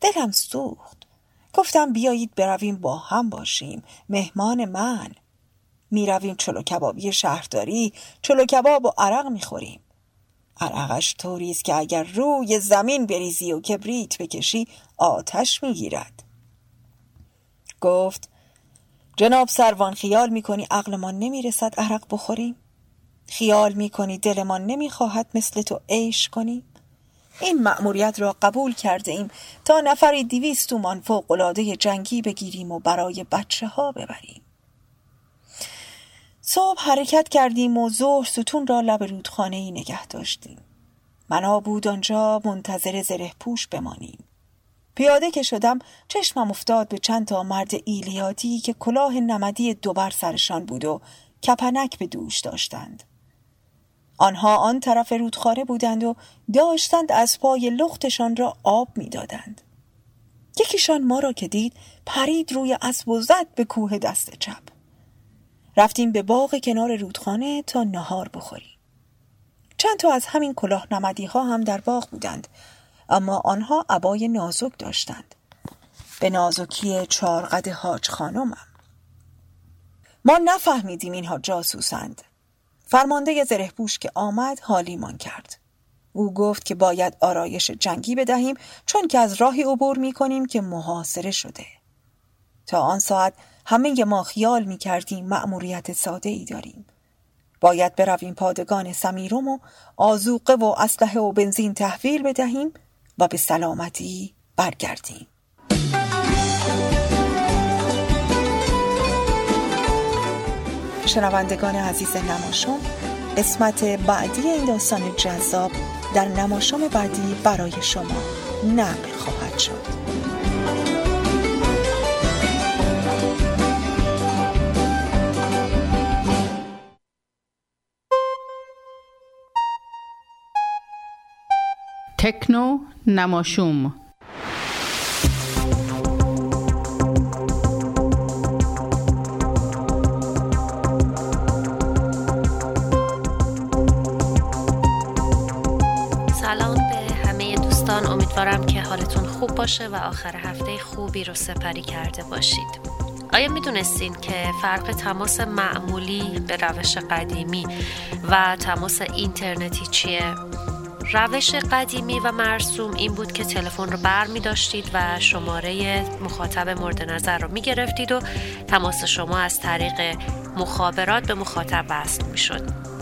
[SPEAKER 13] دلم سوخت. گفتم بیایید برویم با هم باشیم. مهمان من. می‌رویم چلو کبابی شهرداری چلو کباب و عرق می‌خوریم. عرقش طوری است که اگر روی زمین بریزی و کبریت بکشی آتش می‌گیرد. گفت جناب سروان خیال می‌کنی عقلمان نمی‌رسد عرق بخوریم؟ خیال می‌کنی دلمان نمی‌خواهد مثل تو عیش کنیم؟ این مأموریت را قبول کرده ایم تا نفری دیویست تومان جنگی بگیریم و برای بچه ها ببریم. صبح حرکت کردیم و ظهر ستون را لب رودخانه ای نگه داشتیم منا بود آنجا منتظر زره پوش بمانیم پیاده که شدم چشمم افتاد به چند تا مرد ایلیاتی که کلاه نمدی دوبر سرشان بود و کپنک به دوش داشتند آنها آن طرف رودخانه بودند و داشتند از پای لختشان را آب می‌دادند. یکیشان ما را که دید پرید روی اسب و زد به کوه دست چپ. رفتیم به باغ کنار رودخانه تا نهار بخوریم. چند تا از همین کلاه نمدی ها هم در باغ بودند اما آنها عبای نازک داشتند. به نازکی چارقد حاج خانمم. ما نفهمیدیم اینها جاسوسند فرمانده زره پوش که آمد حالیمان کرد. او گفت که باید آرایش جنگی بدهیم چون که از راهی عبور می کنیم که محاصره شده. تا آن ساعت همه ما خیال می کردیم مأموریت ساده ای داریم. باید برویم پادگان سمیروم و آزوقه و اسلحه و بنزین تحویل بدهیم و به سلامتی برگردیم شنوندگان عزیز نماشوم قسمت بعدی این داستان جذاب در نماشام بعدی برای شما نقل خواهد شد
[SPEAKER 9] تکنو نماشوم.
[SPEAKER 14] سلام به همه دوستان. امیدوارم که حالتون خوب باشه و آخر هفته خوبی رو سپری کرده باشید. آیا می‌دونستین که فرق تماس معمولی به روش قدیمی و تماس اینترنتی چیه؟ روش قدیمی و مرسوم این بود که تلفن رو بر می داشتید و شماره مخاطب مورد نظر رو می گرفتید و تماس شما از طریق مخابرات به مخاطب وصل می شد.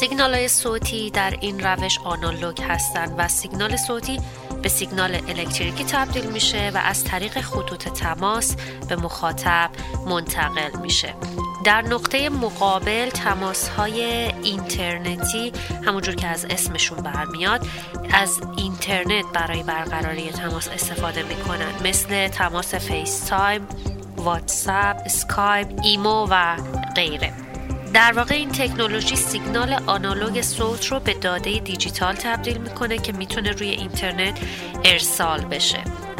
[SPEAKER 14] سیگنال های صوتی در این روش آنالوگ هستند و سیگنال صوتی به سیگنال الکتریکی تبدیل میشه و از طریق خطوط تماس به مخاطب منتقل میشه در نقطه مقابل تماس های اینترنتی همونجور که از اسمشون برمیاد از اینترنت برای برقراری تماس استفاده می‌کنن. مثل تماس FaceTime WhatsApp، Skype، imo و غیره. در واقع این تکنولوژی سیگنال آنالوگ صوت رو به داده دیجیتال تبدیل می‌کنه که می‌تونه روی اینترنت ارسال بشه.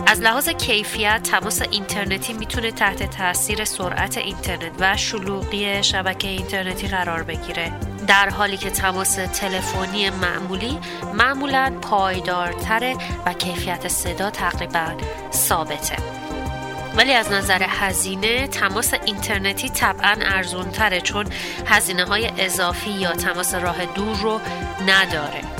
[SPEAKER 14] از لحاظ کیفیت تماس اینترنتی می‌تونه تحت تاثیر سرعت اینترنت و شلوغی شبکه اینترنتی قرار بگیره. در حالی که تماس تلفنی معمولی معمولا پایدارتره و کیفیت صدا تقریبا ثابته. ولی از نظر هزینه تماس اینترنتی طبعا ارزون تره چون هزینه های اضافی یا تماس راه دور رو نداره.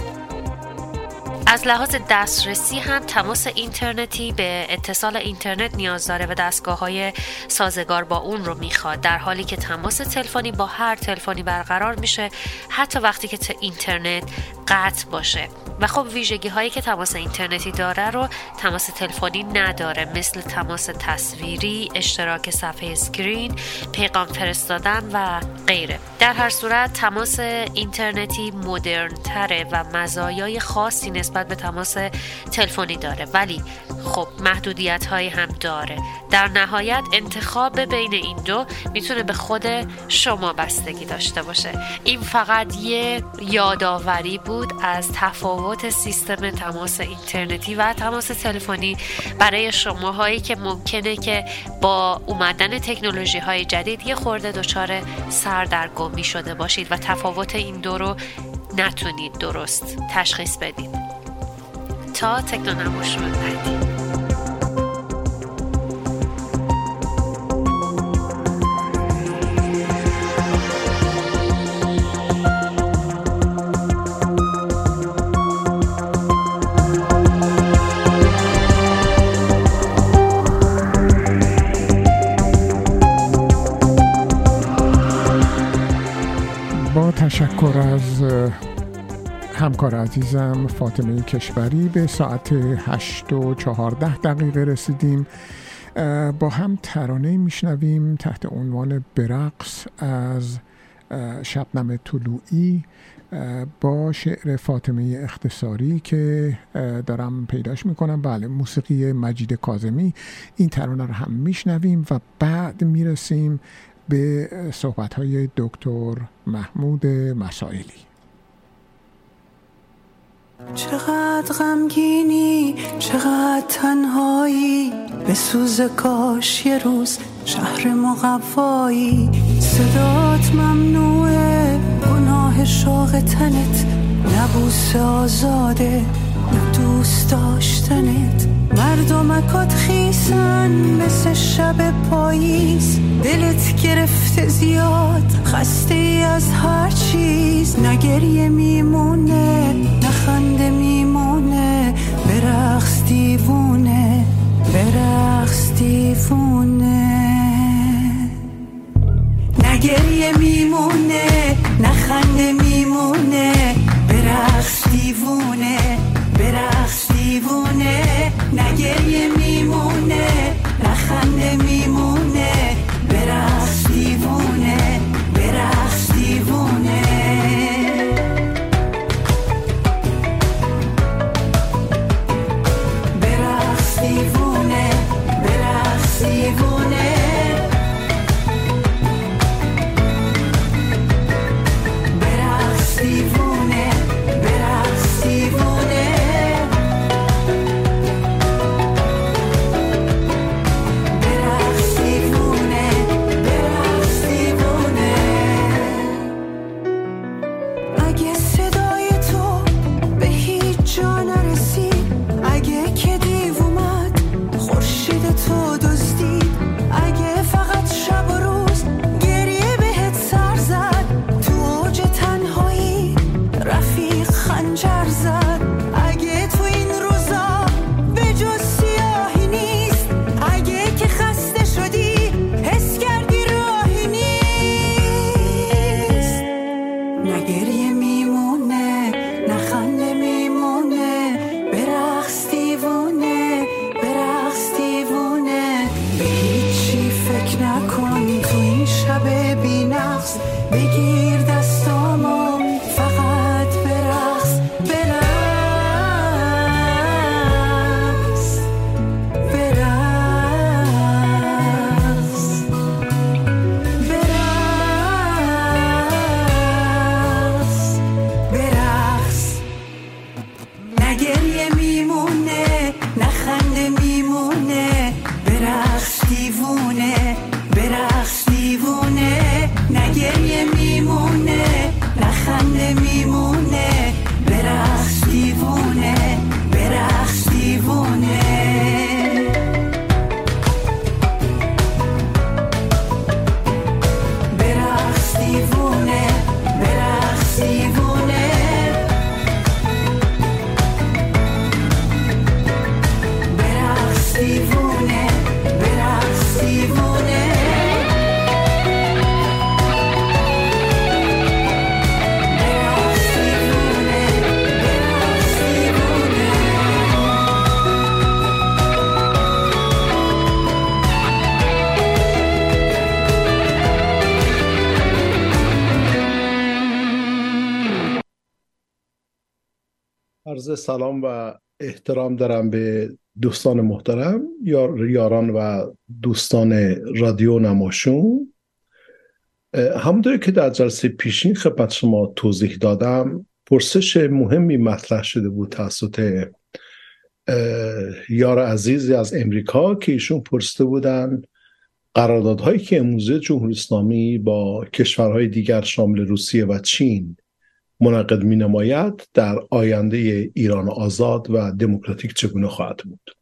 [SPEAKER 14] از لحاظ دسترسی هم تماس اینترنتی به اتصال اینترنت نیاز داره و دستگاه های سازگار با اون رو می‌خواد. در حالی که تماس تلفنی با هر تلفنی برقرار میشه حتی وقتی که اینترنت قطع باشه. و خب ویژگی هایی که تماس اینترنتی داره رو تماس تلفنی نداره. مثل تماس تصویری، اشتراک صفحه screen، پیغام فرستادن و غیره. در هر صورت تماس اینترنتی مدرن تره و مزایای خاصی نسبت به تماس تلفنی داره. ولی خب محدودیت هایی هم داره. در نهایت انتخاب بین این دو می‌تونه به خود شما بستگی داشته باشه. این فقط یه یادآوری بود از تفاوت سیستم تماس اینترنتی و تماس تلفنی برای شماهایی که ممکنه که با اومدن تکنولوژی های جدید یه خورده دچار سردرگمی شده باشید و تفاوت این دو رو نتونید درست تشخیص بدید. تا تکنونموش رو بعدی.
[SPEAKER 1] تشکر از همکار عزیزم فاطمه کشوری به ساعت 8 و 14 دقیقه رسیدیم. با هم ترانه میشنویم تحت عنوان برقص از شبنم طلوعی با شعر فاطمه اختصاری که دارم پیداش می‌کنم. بله موسیقی مجید کازمی این ترانه رو هم میشنویم و بعد می‌رسیم به صحبت های دکتر محمود مسائلی.
[SPEAKER 15] چقدر غمگینی چقدر تنهایی. به سوز کاش یه روز شهر مقوایی. صدات ممنوعه گناه شوق تنت. نبوس آزاده نه دوست داشتنت. مردمکات خیسن مثل شب پاییز. دلت گرفته زیاد خسته از هر چیز. نگریه میمونه نخنده میمونه برقص دیوونه برقص دیوونه. نگریه میمونه نخ نخنده میمونه برقص دیوونه برقص دیوونه. نگریه میمونه.
[SPEAKER 16] سلام و احترام دارم به دوستان محترم یار یاران و دوستان رادیو نماشون. همونطوری که در جلسه پیشین خدمت شما توضیح دادم پرسش مهمی مطرح شده بود توسط یار عزیزی از امریکا که ایشون پرسیده بودن قراردادهایی که امروزه جمهوری اسلامی با کشورهای دیگر شامل روسیه و چین منعقد می نماید در آینده ایران آزاد و دموکراتیک چگونه خواهد بود؟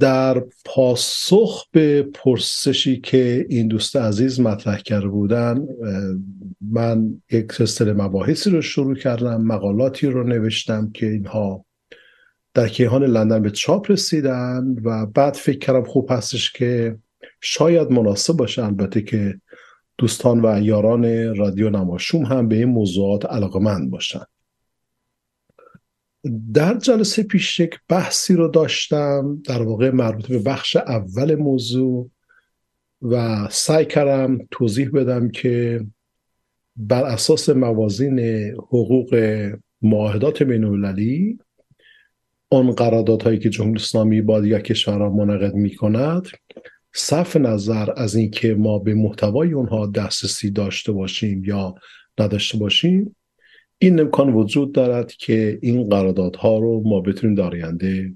[SPEAKER 16] در پاسخ به پرسشی که این دوست عزیز مطرح کرده بودن من یک سلسله مباحثی رو شروع کردم مقالاتی رو نوشتم که اینها در کیهان لندن به چاپ رسیدن و بعد فکر کردم خوب هستش که شاید مناسب باشه البته که دوستان و یاران رادیو نماشوم هم به این موضوعات علاقمند باشن. در جلسه پیش یک بحثی رو داشتم در واقع مربوط به بخش اول موضوع و سعی کردم توضیح بدم که بر اساس موازین حقوق معاهدات بین المللی آن قراردادهایی که جمهوری اسلامی با دیگر کشورها منعقد می کند صرف نظر از اینکه ما به محتوای اونها دسترسی داشته باشیم یا نداشته باشیم این امکان وجود دارد که این قراردادها رو ما بتونیم در آینده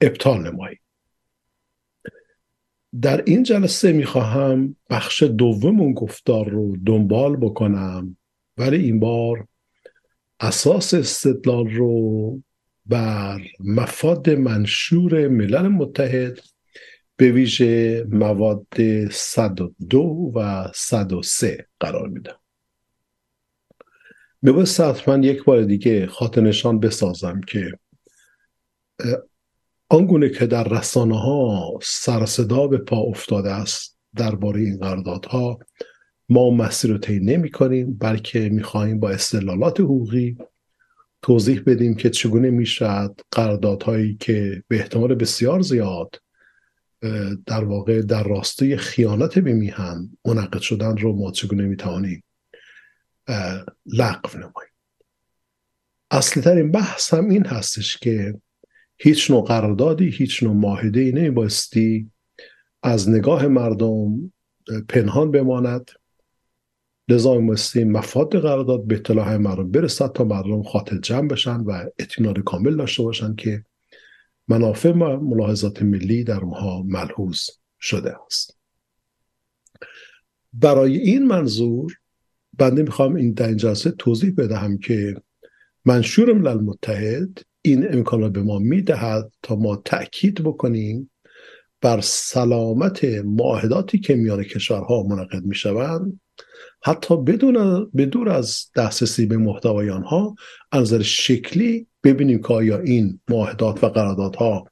[SPEAKER 16] ابطال نماییم. در این جلسه می‌خواهم بخش دوم اون گفتار رو دنبال بکنم ولی این بار اساس استدلال رو بر مفاد منشور ملل متحد به ویژه مواد 102 و 103 قرار میدم میبایست حتما یک بار دیگه خاطر نشان بسازم که آنگونه که در رسانه ها سر صدا به پا افتاده است درباره این قراردادها ما مسیر رو طی نمی کنیم بلکه می‌خواهیم با استدلالات حقوقی توضیح بدیم که چگونه می‌شد قراردادهایی که به احتمال بسیار زیاد در واقع در راستای خیانت به میهن منعقد شدن رو ما چگونه می‌توانیم لغو نماییم؟ اصلی ترین بحث هم این هستش که هیچ نوع قراردادی هیچ نوع معاهده ای نمیبایستی از نگاه مردم پنهان بماند. لذا میبایستی مفاد قرارداد به اطلاع مردم برسد تا مردم خاطر جمع بشن و اطمینان کامل داشته باشن که منافع و ملاحظات ملی در اونها ملحوظ شده است. برای این منظور بنده می‌خوام این در این جلسه توضیح بدهم که منشور ملل متحد این امکان را به ما می‌دهد تا ما تأکید بکنیم بر سلامت معاهداتی که میان کشورها منعقد می‌شوند حتی بدون بدور از دسترسی به محتوای آنها از نظر شکلی ببینیم که آیا این معاهدات و قراردادها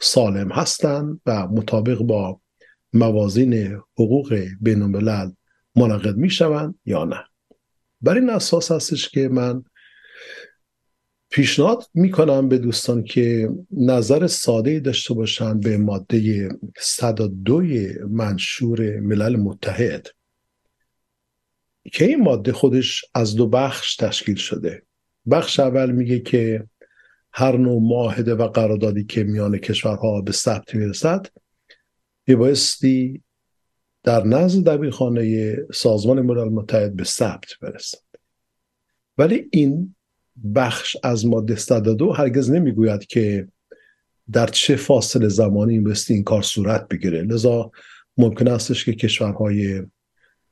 [SPEAKER 16] سالم هستند و مطابق با موازین حقوق بین الملل منعقد می شوند یا نه. بر این اساس هستش که من پیشنهاد می‌کنم به دوستان که نظر ساده داشته باشند به ماده 102 منشور ملل متحد. که این ماده خودش از دو بخش تشکیل شده. بخش اول میگه که هر نوع معاهده و قراردادی که میان کشورها به ثبت می‌رسد میبایستی در نزد دبیرخانه سازمان ملل متحد به ثبت برسد. ولی این بخش از ماده 102 هرگز نمی‌گوید که در چه فاصله زمانی بایستی این کار صورت بگیره. لذا ممکن استش که کشورهای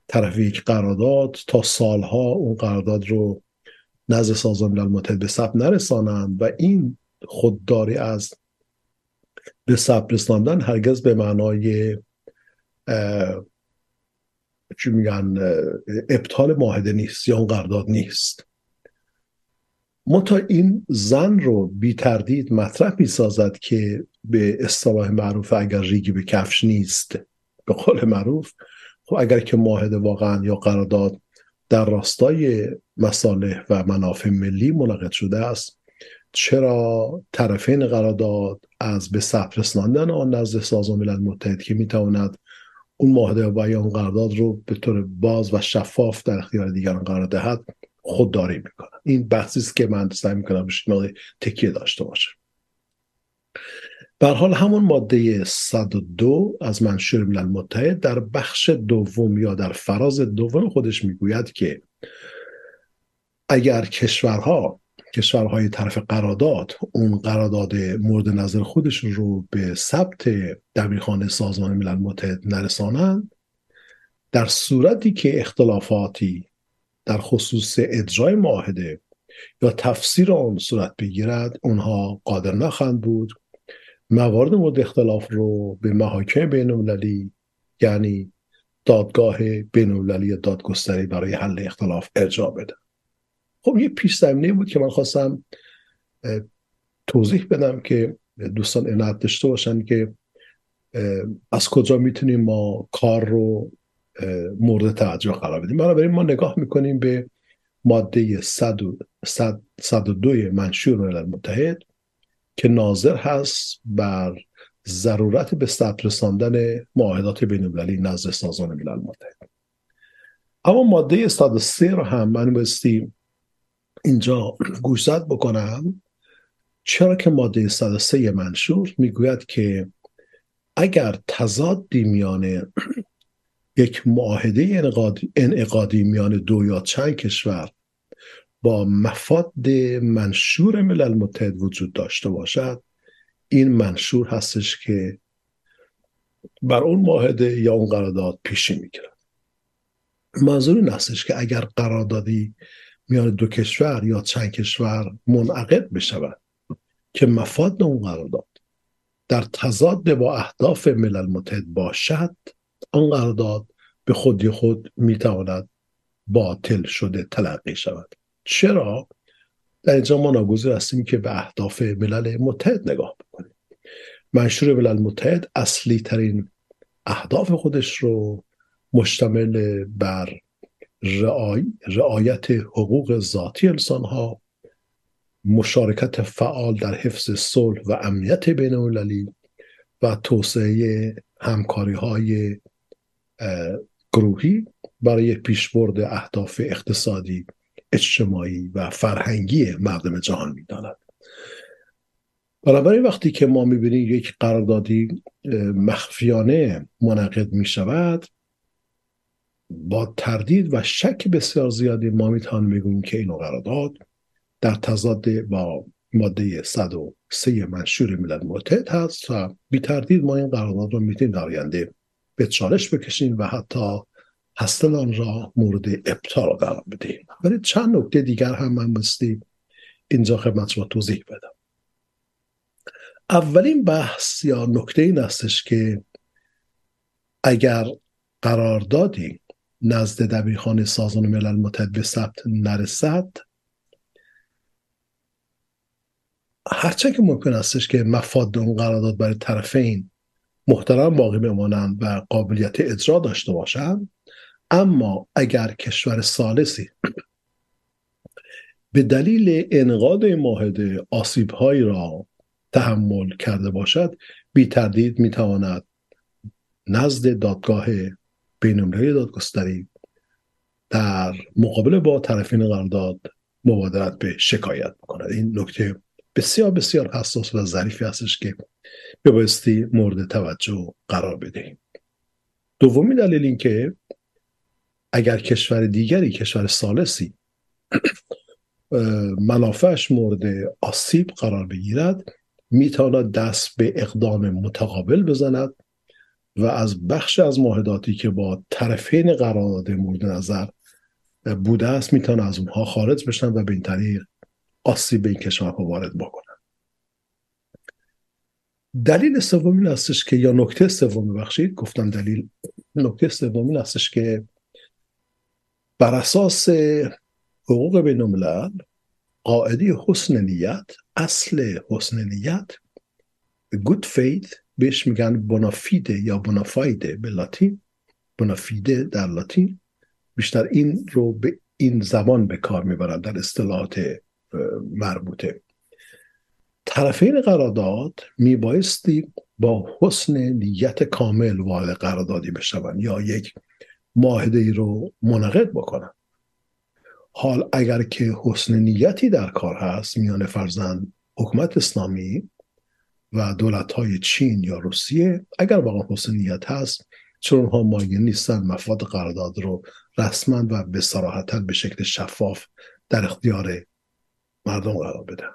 [SPEAKER 16] طرف یک قرارداد تا سالها اون قرارداد رو نزد سازمان ملل به ثبت نرسانند و این خودداری از به ثبت رساندن هرگز به معنای چی میگن ابطال معاهده نیست یا اون قرارداد نیست. متا این زن رو بی تردید مطرح می سازد که به اصطلاح معروف اگر ریگی به کفش نیست به قول معروف خب اگر که معاهده واقعا یا قرارداد در راستای مصالح و منافع ملی منعقد شده است چرا طرفین قرارداد از به ثبت رساندن آن نزد سازمان ملل متحد که می‌تواند اون معاهده و یا اون قرارداد رو به طور باز و شفاف در اختیار دیگران قرار دهد خودداری می‌کنن این بحثی است که من سعی می‌کنم به تکیه داشته باشه بر حال همون ماده 102 از منشور ملل متحد در بخش دوم یا در فراز دوم خودش می‌گوید که اگر کشورها کشورهای طرف قرارداد اون قرارداد مورد نظر خودش رو به ثبت دبیرخانه سازمان ملل متحد نرسانند در صورتی که اختلافاتی در خصوص اجرای معاهده یا تفسیر آن صورت بگیرد اونها قادر نخواهند بود موارد مورد اختلاف رو به محاکم بین یعنی دادگاه بین المللی دادگستری برای حل اختلاف ارجاع بده. خب یه پیش زمینه بود که من خواستم توضیح بدم که دوستان عنایت داشته باشن که از کجا می‌تونیم ما کار رو مورد توجه قرار بدیم. بنابراین ما نگاه می‌کنیم به ماده 102 منشور ملل متحد. که ناظر هست بر ضرورت به ثبت رساندن معاهدات بین المللی نزد سازمان ملل متحد. اما ماده 103 رو هم من بایستی اینجا گوشزد بکنم. چرا که ماده 103 منشور می‌گوید که اگر تضادی میان یک معاهده انعقادی میان دو یا چند کشور با مفاد منشور ملل متحد وجود داشته باشد. این منشور هستش که بر اون معاهده یا اون قرارداد پیشی می‌گیرد. منظور این هستش که اگر قراردادی میان دو کشور یا چند کشور منعقد بشود که مفاد اون قرارداد در تضاد با اهداف ملل متحد باشد آن قرارداد به خودی خود می‌تواند باطل شده تلقی شود. چرا در اینجا ما ناگزیر هستیم که به اهداف ملل متحد نگاه بکنیم؟ منشور ملل متحد اصلی ترین اهداف خودش رو مشتمل بر رعایت حقوق ذاتی انسان ها مشارکت فعال در حفظ صلح و امنیت بین المللی و توسعه همکاری های گروهی برای پیشبرد اهداف اقتصادی اجتماعی و فرهنگی مردم جهان می‌داند. بنابراین وقتی که ما می‌بینیم یک قراردادی مخفیانه منعقد می شود با تردید و شک بسیار زیادی ما می‌توانیم بگوییم که این قرارداد در تضاد با ماده 103 منشور ملل متحد هست و بی تردید ما این قرارداد رو می‌تونیم در آینده به چالش بکشیم و حتی هستل آن را مورد ابطال قرار بدهیم ولی چند نکته دیگر هم من بستی اینجا خدمت شما توضیح بدم. اولین بحث یا نکته این استش که اگر قراردادی نزد دبیرخانه سازمان ملل متحد به ثبت نرسد هرچه که ممکن استش که مفاد اون قرارداد برای طرفین محترم باقی بمانند و قابلیت اجرا داشته باشند اما اگر کشور سالسی به دلیل انقاد معاهده آسیبهایی را تحمل کرده باشد بی تردید می تواند نزد دادگاه بینالمللی دادگستری در مقابل با طرفین قرارداد مبادرت به شکایت بکند. این نکته بسیار بسیار حساس و ظریفی هستش که به بایستی مورد توجه قرار بدهیم. دومی دلیل این که اگر کشور دیگری کشور سالسی منافعش مورد آسیب قرار بگیرد می‌تواند دست به اقدام متقابل بزند و از بخش از معاهداتی که با طرفین قرارداد مورد نظر بوده است می‌تونه از اونها خارج بشن و به این طریق آسیب به این کشورها وارد بکنن دلیل سومی هستش که یا نکته سومی بخشید گفتم دلیل نکته سومی هستش که بر اساس حقوق بین الملل قاعده حسن نیت اصل حسن نیت گود فیت بهش میگن بونافیده یا بونافایده به لاتین. بونافیده در لاتین بیشتر این رو به این زبان به کار می‌برن در اصطلاحات مربوطه. طرفین قرارداد میبایستی با حسن نیت کامل وارد قراردادی بشوند یا یک معاهده ای رو منعقد بکنن. حال اگر که حسن نیتی در کار هست میان فرزند حکومت اسلامی و دولت های چین یا روسیه اگر واقعا حسن نیت هست چون اونها مایل نیستن مفاد قرارداد رو رسما و به صراحتا به شکل شفاف در اختیار مردم قرار بدن.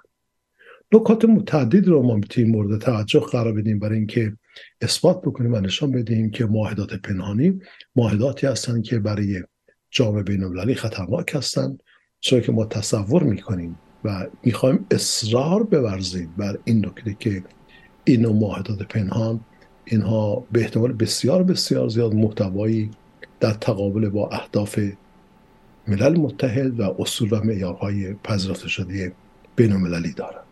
[SPEAKER 16] نکات متعدد رو ما می‌تونیم مورد توجه قرار بدیم برای اینکه اثبات بکنیم و نشان بدیم که معاهدات پنهانی معاهداتی هستند که برای جامعه بین خطرناک هستند چرا که ما تصور می‌کنیم و می‌خوایم اصرار بورزیم بر این نکته که این معاهدات پنهان اینها به احتمال بسیار بسیار زیاد محتوایی در تقابل با اهداف ملل متحد و اصول و معیارهای پذیرفته شده بین المللی دارند.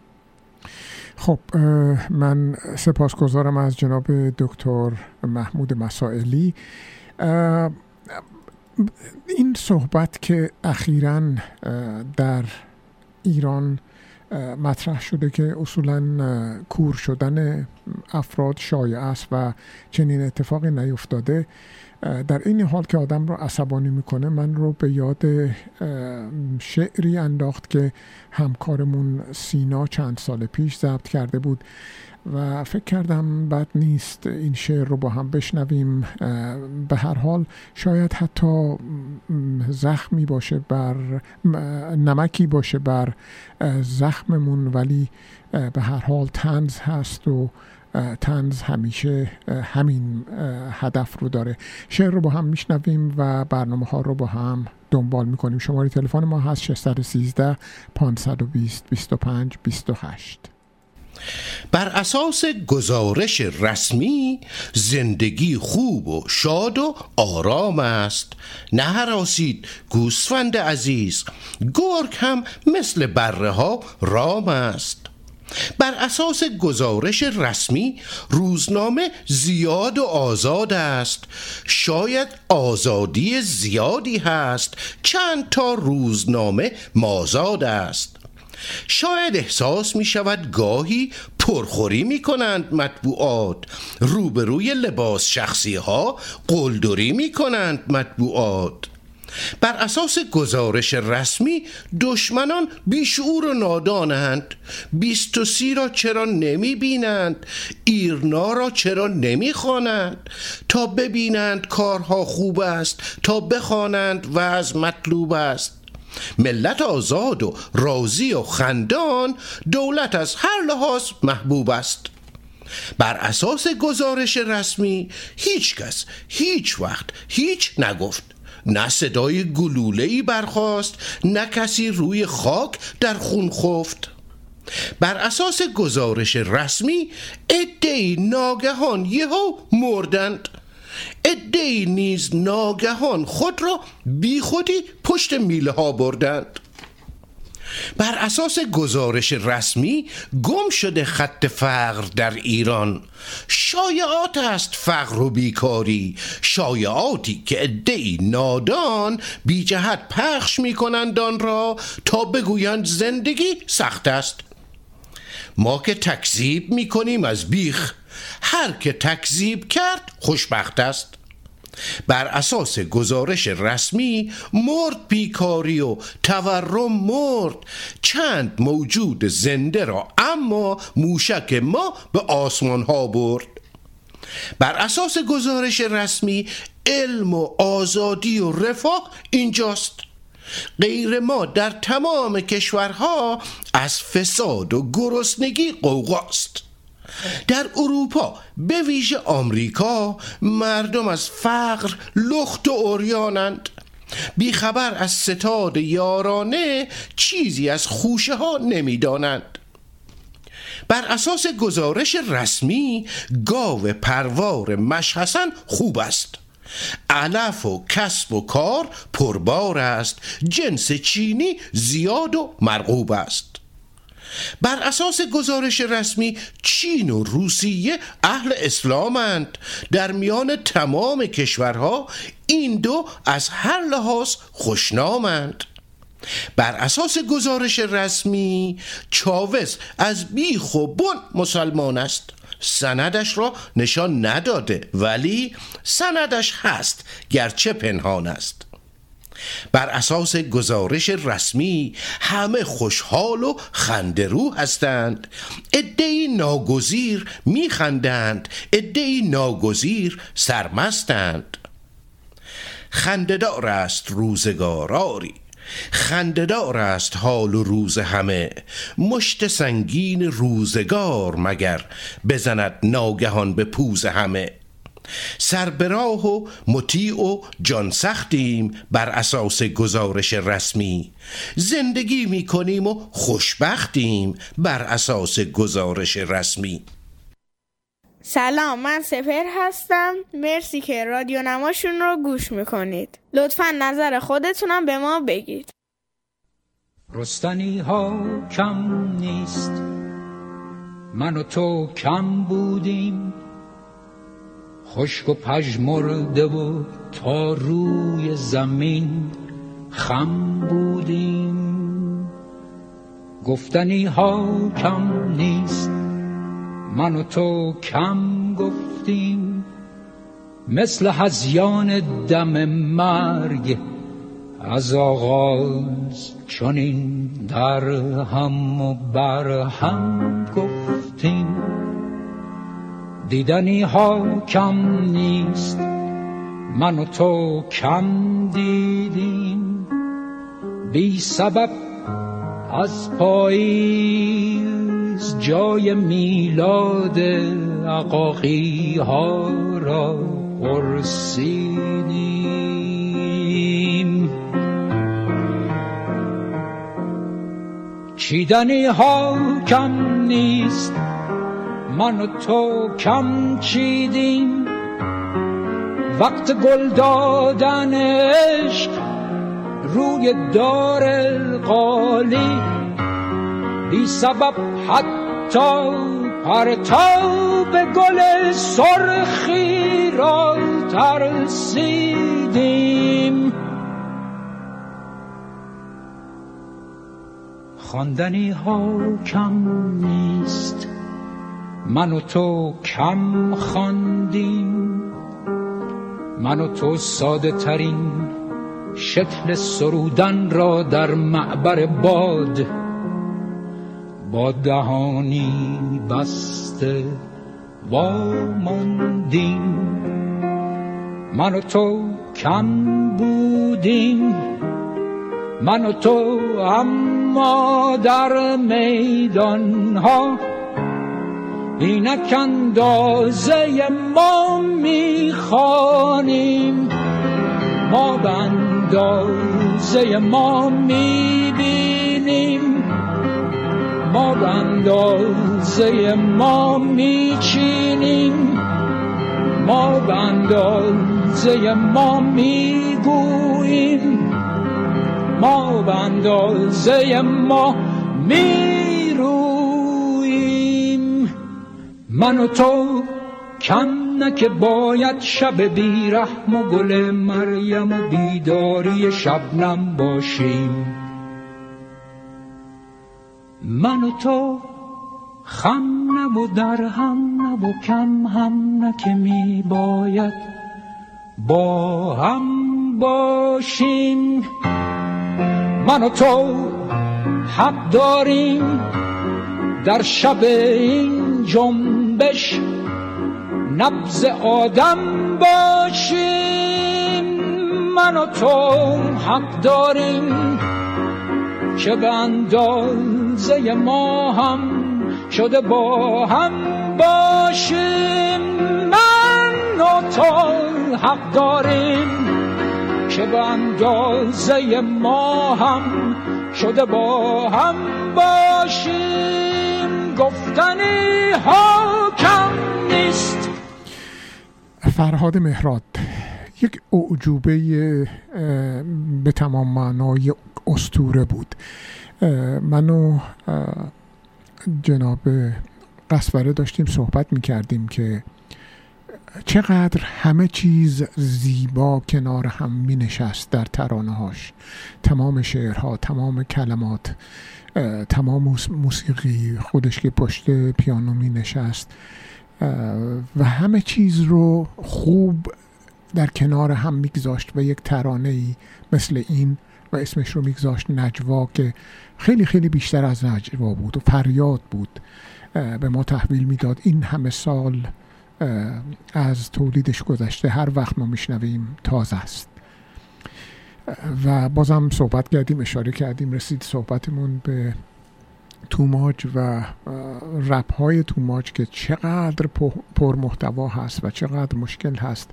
[SPEAKER 1] خب من سپاسگزارم از جناب دکتر محمود مسائلی. این صحبت که اخیرا در ایران مطرح شده که اصولا کور شدن افراد شایع است و چنین اتفاقی نیفتاده. در این حال که آدم رو عصبانی می‌کنه من رو به یاد شعری انداخت که همکارمون سینا چند سال پیش ضبط کرده بود. و فکر کردم بد نیست این شعر رو با هم بشنویم. به هر حال شاید حتی زخمی باشه بر نمکی باشه بر زخممون ولی به هر حال تنز هست و تنز همیشه همین هدف رو داره. شعر رو با هم میشنویم و برنامه ها رو با هم دنبال می‌کنیم. شماره تلفن ما هست 613 520 25 28
[SPEAKER 17] بر اساس گزارش رسمی زندگی خوب و شاد و آرام است. نه هراسید گوسفند عزیز گرگ هم مثل بره ها رام است. بر اساس گزارش رسمی روزنامه زیاد و آزاد است. شاید آزادی زیادی هست. چند تا روزنامه مازاد است. شاید احساس می شود گاهی پرخوری می کنند مطبوعات. روبروی لباس شخصی ها قلدری می کنند مطبوعات. بر اساس گزارش رسمی دشمنان بیشعور و نادانند. بیست و سی را چرا نمی بینند ایرنا را چرا نمی خوانند تا ببینند کارها خوب است تا بخوانند و از مطلوب است. ملت آزاد و راضی و خندان دولت از هر لحاظ محبوب است. بر اساس گزارش رسمی هیچ کس هیچ وقت هیچ نگفت. نه صدای گلوله ای برخاست نه کسی روی خاک در خون خفت. بر اساس گزارش رسمی ادهی ناگهان یهو مردند. ادهی نیز ناگهان خود را بیخودی پشت میله ها بردند. بر اساس گزارش رسمی گم شده خط فقر در ایران. شایعات است فقر و بیکاری. شایعاتی که ادعی نادان بی جهت پخش می کنند آن را تا بگویند زندگی سخت است. ما که تکذیب می کنیم از بیخ هر که تکذیب کرد خوشبخت است. بر اساس گزارش رسمی مرد بیکاری و تورم مرد. چند موجود زنده را اما موشک ما به آسمان ها برد. بر اساس گزارش رسمی علم و آزادی و رفاه اینجاست. غیر ما در تمام کشورها از فساد و گرسنگی قوقاست در اروپا به ویژه آمریکا مردم از فقر لخت و اوریانند بیخبر از ستاد یارانه چیزی از خوشه ها نمی‌دانند. بر اساس گزارش رسمی گاو پروار مشخصا خوب است. علف و کسب و کار پربار است. جنس چینی زیاد و مرغوب است. بر اساس گزارش رسمی چین و روسیه اهل اسلامند در میان تمام کشورها این دو از هر لحاظ خوشنامند. بر اساس گزارش رسمی چاوز از بیخ و بن مسلمان است. سندش را نشان نداده ولی سندش هست گرچه پنهان است. بر اساس گزارش رسمی همه خوشحال و خندرو هستند. ادهی ناگزیر میخندند. ادهی ناگزیر سرمستند. خنددار است روزگاراری. خنددار است حال و روز همه. مشت سنگین روزگار مگر بزند ناگهان به پوز همه. سربراه و مطیع و جان سختیم بر اساس گزارش رسمی. زندگی می کنیم و خوشبختیم بر اساس گزارش رسمی.
[SPEAKER 18] سلام من سپر هستم. مرسی که رادیو نماشون رو گوش می‌کنید. لطفا نظر خودتونم به ما بگید.
[SPEAKER 19] رستنی ها کم نیست. من و تو کم بودیم. خشک و پژمرده و تا روی زمین خم بودیم. گفتنی ها کم نیست من و تو کم گفتیم. مثل هزیان دم مرگ از آغاز چنین در هم و بر هم گفتیم. دیدنی ها کم نیست. من و تو کم دیدیم. بی سبب از پاییز جای میلاد عقاقی ها را پرسیدیم. چیدنی ها کم نیست. من و تو کم چیدیم وقت گل دادن عشق روی دار قالی. بی سبب حد تا پرتاب گل سرخی را ترسیدیم. خواندنی ها کم نیست. من و تو کم خواندیم. من و تو ساده ترین شکل سرودن را در معبر باد. با دهانی بسته واماندیم من و تو کم بودیم. من و تو اما در میدان ها اینک اندازه ما می‌خوانیم. ما به اندازه ما می‌بینیم. ما به اندازه ما میچینیم. ما به اندازه ما می‌گوییم. ما به اندازه ما می‌رویم من و تو کم نه که باید شب بیرحم و گل مریم و بیداری شبنم باشیم. من و تو خم نه و در هم نه و کم هم نه که می باید با هم باشیم. من و تو حق داریم در شب این جنبش نبز آدم باشیم. من و تو حق داریم که به اندازه ما هم شده با هم باشیم. من و تو حق داریم که به اندازه ما هم شده با هم باشیم. گفتنی ها
[SPEAKER 1] فرهاد مهراد یک اعجوبه به تمام معنای استوره بود. من و جناب قصوره داشتیم صحبت می کردیم که چقدر همه چیز زیبا کنار هم می نشست در ترانه هاش تمام شعرها تمام کلمات تمام موسیقی خودش که پشت پیانو می نشست و همه چیز رو خوب در کنار هم میگذاشت و یک ترانه ای مثل این و اسمش رو میگذاشت نجوا که خیلی خیلی بیشتر از نجوا بود و فریاد بود به ما تحویل می‌داد. این همه سال از تولیدش گذشته هر وقت ما میشنویم تازه است. و بازم صحبت کردیم اشاره کردیم رسید صحبتمون به توماج و رپ های توماج که چقدر پر محتوا هست و چقدر مشکل هست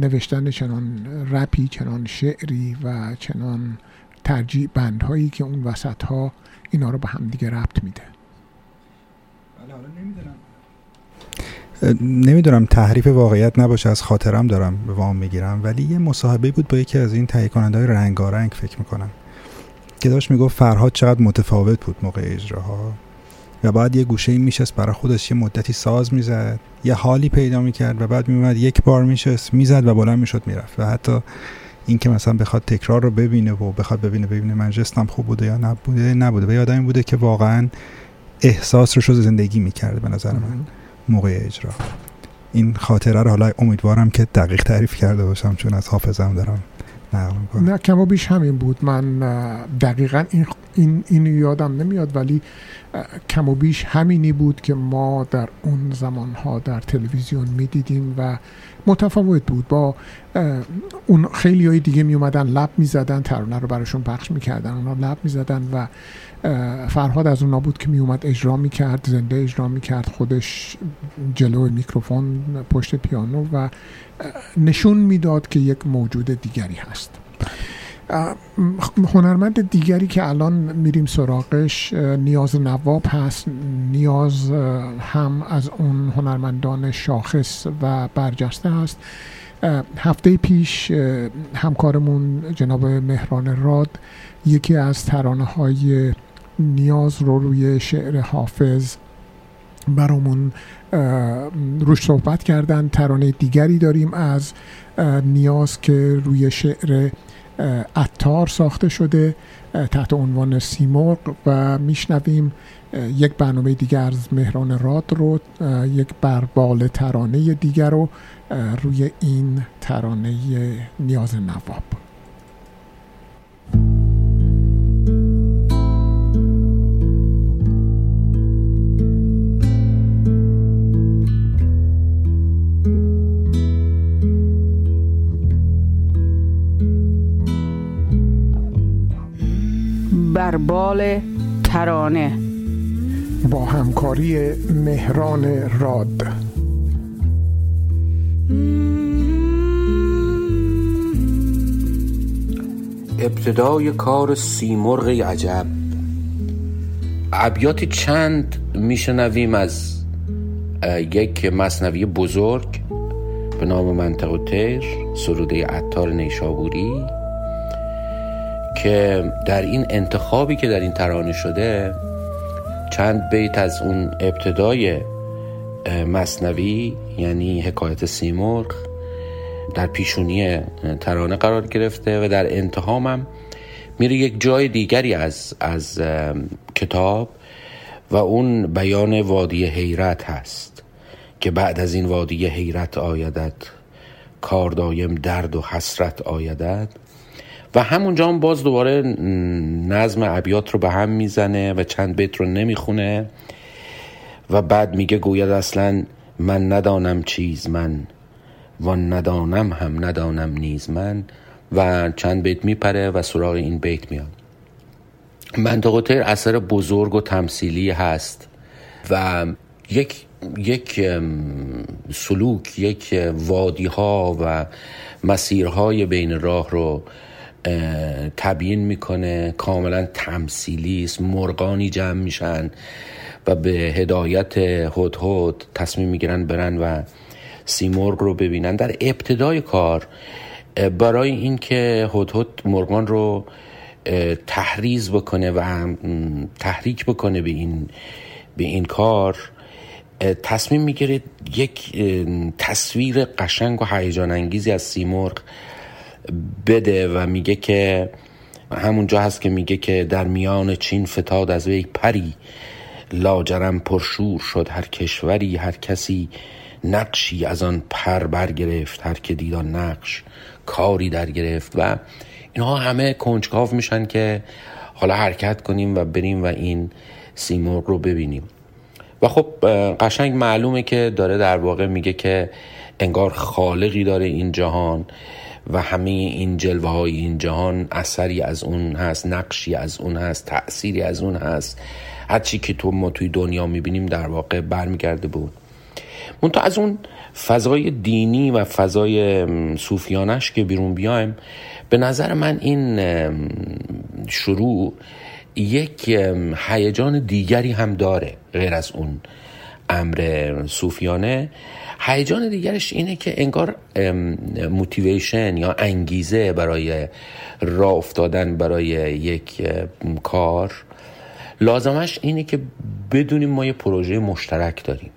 [SPEAKER 1] نوشتن چنان رپی چنان شعری و چنان ترجیح بندهایی که اون وسط ها اینا رو به هم دیگه ربط میده.
[SPEAKER 4] نمی‌دونم. تحریف واقعیت نباشه از خاطرم دارم به وام می‌گیرم ولی یه مصاحبه بود با یکی از این تهیه کننده های رنگارنگ فکر می‌کنم. که داشت می‌گفت فرهاد چقدر متفاوت بود موقع اجراها. و بعد یه گوشه این میشست برای خودش یه مدتی ساز می‌زد یه حالی پیدا می‌کرد و بعد میومد یک بار میشست می‌زد و بلند می‌شد می‌رفت. و حتی این که مثلا بخواد تکرار رو ببینه و بخواد ببینه ببینه من جستم خوب بوده یا نبوده نبوده. و یادم بوده که واقعا احساس رو زندگی می‌کرد به نظر من موقع اجرا. این خاطره رو حالا امیدوارم که دقیق تعریف کرده باشم چون از حافظم دارم.
[SPEAKER 1] نه کم و بیش همین بود. من دقیقا این, این اینو یادم نمیاد ولی کم و بیش همینی بود که ما در اون زمانها در تلویزیون می‌دیدیم و متفاوت بود. با اون خیلی های دیگه می اومدن لب می زدن ترانه رو براشون پخش می‌کردن اونا لب می زدن و فرهاد از اونا بود که می اومد اجرا می کرد زنده اجرا می کرد خودش جلو میکروفون پشت پیانو و نشون می‌داد که یک موجود دیگری هست. هنرمند دیگری که الان میریم سراغش نیاز نواب هست. نیاز هم از اون هنرمندان شاخص و برجسته هست. هفته پیش همکارمون جناب مهران راد یکی از ترانه های نیاز رو روی شعر حافظ برامون روش صحبت کردن. ترانه دیگری داریم از نیاز که روی شعر اتار ساخته شده تحت عنوان سیمرغ و میشنویم یک برنامه دیگر از مهران راد رو یک بربال ترانه دیگر رو روی این ترانه نیاز نواب.
[SPEAKER 9] بربال ترانه.
[SPEAKER 1] با همکاری مهران راد.
[SPEAKER 20] ابتدای کار سیمرغ عجب. ابیات چند میشنویم از یک مصنوی بزرگ به نام منطق و تیر سروده عطار نیشابوری. که در این انتخابی که در این ترانه شده چند بیت از اون ابتدای مصنوی یعنی حکایت سیمرغ در پیشونی ترانه قرار گرفته و در انتهام هم میره یک جای دیگری از, از کتاب و اون بیان وادی حیرت هست که بعد از این وادی حیرت آیدد کار دایم درد و حسرت آیدد و همونجا هم باز دوباره نظم ابیات رو به هم می‌زنه و چند بیت رو نمی‌خونه و بعد میگه گوید اصلا من ندانم چیز من و ندانم هم ندانم نیز من و چند بیت میپره و سراغ این بیت میاد. منطقه تیر اثر بزرگ و تمثیلی هست و یک یک سلوک یک وادی ها و مسیرهای بین راه رو تبیین می‌کنه. کاملا تمثیلی است. مرغانی جمع میشن و به هدایت هدهد تصمیم می‌گیرن برن و سیمرغ رو ببینن. در ابتدای کار برای اینکه هدهد مرغان رو تحریز بکنه و تحریک بکنه به این به این کار تصمیم می‌گیره یک تصویر قشنگ و هیجان انگیزی از سیمرغ بده و میگه که همونجا هست که میگه که در میان چین فتاد از وی پری. لاجرم پرشور شد هر کشوری هر کسی نقشی از آن پر برگرفت هر که دید نقش کاری در گرفت و اینها همه کنجکاو میشن که حالا حرکت کنیم و بریم و این سیمرغ رو ببینیم. و خب قشنگ معلومه که داره در واقع میگه که انگار خالقی داره این جهان. و همه این جلوه های این جهان اثری از اون هست نقشی از اون هست تأثیری از اون هست. هرچی که تو ما توی دنیا می‌بینیم در واقع برمیگرده بود. منتها از اون فضای دینی و فضای صوفیانش که بیرون بیایم به نظر من این شروع یک هیجان دیگری هم داره غیر از اون امر صوفیانه. هیجان دیگرش اینه که انگار موتیویشن یا انگیزه برای راه افتادن برای یک کار لازمش اینه که بدونیم ما یه پروژه مشترک داریم.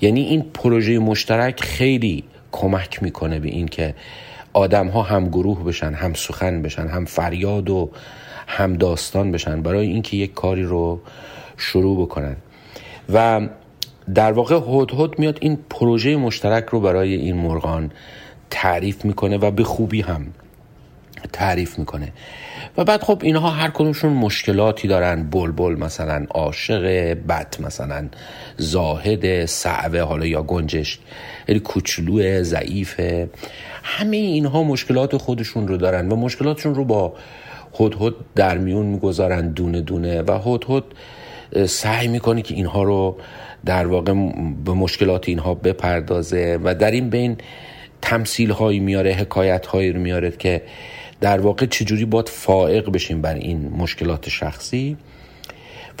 [SPEAKER 20] یعنی این پروژه مشترک خیلی کمک می‌کنه به این که آدم ها هم گروه بشن هم سخن بشن هم فریاد و هم داستان بشن برای اینکه یک کاری رو شروع بکنن. و در واقع هدهد میاد این پروژه مشترک رو برای این مرغان تعریف می‌کنه و به خوبی هم تعریف می‌کنه. و بعد خب اینها هر کدومشون مشکلاتی دارن. بلبل مثلا عاشق بد مثلا زاهد سعوه حالا یا گنجش. یعنی کوچلو ضعیفه همه اینها مشکلات خودشون رو دارن و مشکلاتشون رو با هدهد در میون می‌گذارن دونه دونه و هدهد سعی می‌کنه که اینها رو در واقع به مشکلات اینها بپردازه و در این بین تمثیل هایی میاره حکایت هایی رو میاره که در واقع چجوری باید فائق بشیم بر این مشکلات شخصی.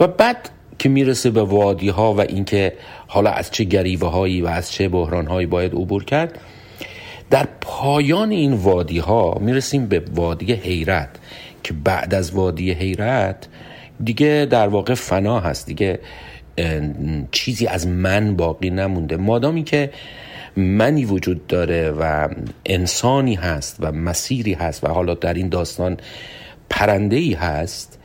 [SPEAKER 20] و بعد که می‌رسه به وادی ها و اینکه حالا از چه گریوه هایی و از چه بحران هایی باید عبور کرد در پایان این وادی ها می‌رسیم به وادی حیرت که بعد از وادی حیرت دیگه در واقع فنا هست دیگه چیزی از من باقی نمونده. مادامی که منی وجود داره و انسانی هست و مسیری هست و حالا در این داستان پرنده ای هست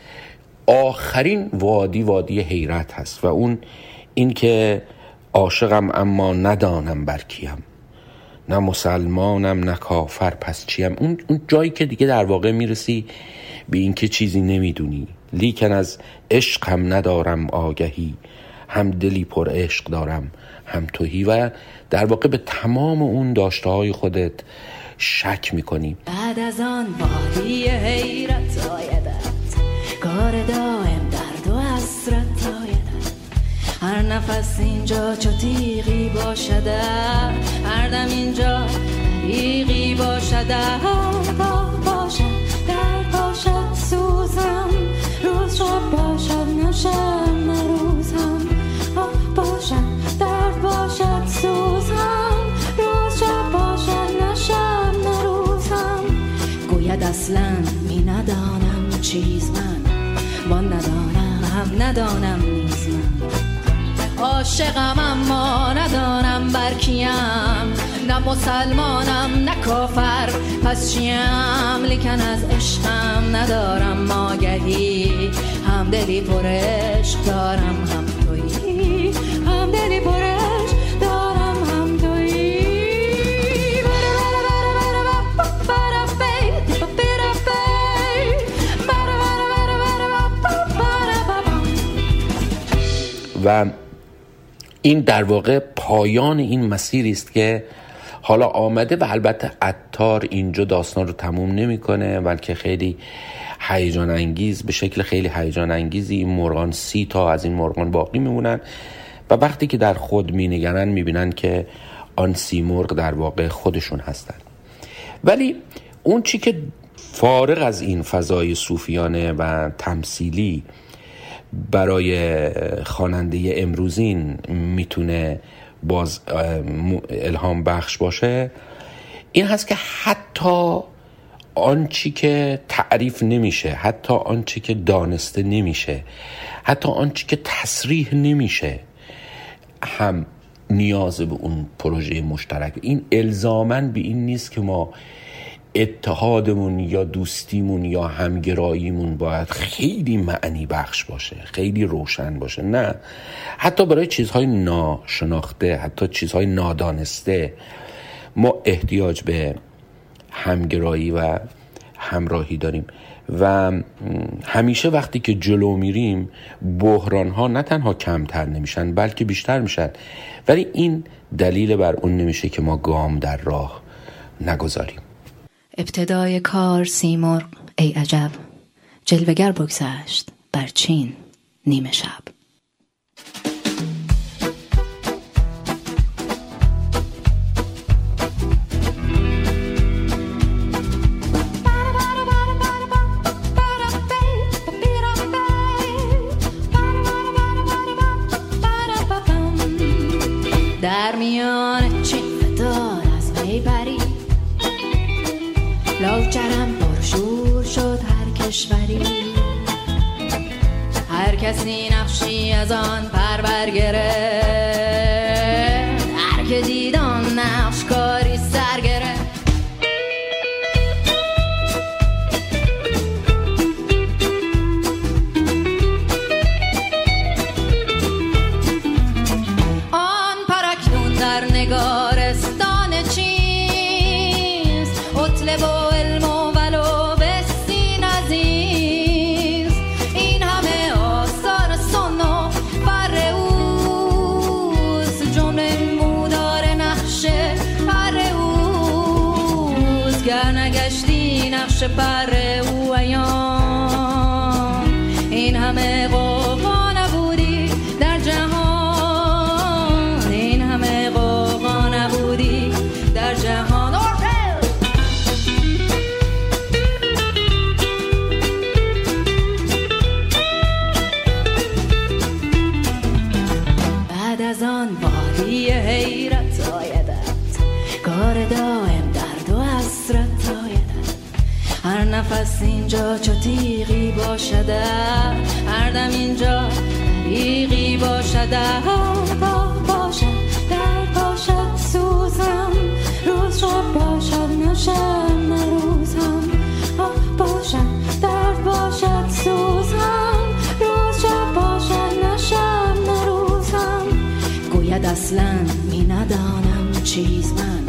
[SPEAKER 20] آخرین وادی وادی حیرت هست و اون اینکه عاشقم اما ندانم بر کیم نه مسلمانم نه کافر پس چیم؟ اون, اون جایی که دیگه در واقع می‌رسی به اینکه چیزی نمی‌دونی. لیکن از عشق هم ندارم آگهی. هم دلی پر عشق دارم هم توهی و در واقع به تمام اون داشته های خودت شک می‌کنی.
[SPEAKER 21] بعد از آن وادی حیرت آیدت کار دائم درد و حسرت آیدت هر نفس اینجا چو تیغی باشد هر دم اینجا تیغی باشد باشد در باشد سوزم روز شب باشد نشم باشد درد باشد روز شب باشد نشم نروزم. گوید اصلا می ندانم چیز من. وان ندانم هم ندانم نیز من. عاشقم اما ندانم بر کیم. نه مسلمانم نه کافر. پس چیم؟ لیکن از عشقم ندارم آگهی. هم دلی پر عشق دارم هم
[SPEAKER 20] این در واقع پایان این مسیری است که حالا آمده و البته عطار اینجا داستان رو تموم نمی‌کنه بلکه خیلی هیجان انگیز به شکل خیلی هیجان انگیزی این مرغان سی تا از این مرغان باقی میمونن و وقتی که در خود مینگرن می‌بینن که آن سی مرغ در واقع خودشون هستن. ولی اون چی که فارغ از این فضای صوفیانه و تمثیلی برای خواننده امروزین می‌تونه باز الهام بخش باشه. این هست که حتی آنچی که تعریف نمیشه حتی آنچی که دانسته نمیشه حتی آنچی که تصریح نمیشه هم نیاز به اون پروژه مشترک. این الزامن به این نیست که ما اتحادمون یا دوستیمون یا همگراییمون باید خیلی معنی بخش باشه خیلی روشن باشه. نه. حتی برای چیزهای ناشناخته حتی چیزهای نادانسته ما احتیاج به همگرایی و همراهی داریم. و همیشه وقتی که جلو میریم بحران ها نه تنها کمتر نمیشن بلکه بیشتر میشن. ولی این دلیل بر اون نمیشه که ما گام در راه نگذاریم.
[SPEAKER 22] ابتدای کار سیمرغ ای عجب. جلوگر بگذشت بر چین نیمه شب.
[SPEAKER 21] در میان لاجرم پرشور شد هر کشوری. هر کسی نقشی از آن پر برگرفت اینجا چو تیغی باشد هر دم اینجا تحریقی باشد. آه باشد در باشد سوزم. روز شب باشد روز هم آه باشد در باشد سوزم. روز شب باشد نشم نه روز هم گوید اصلا می ندانم چیز من.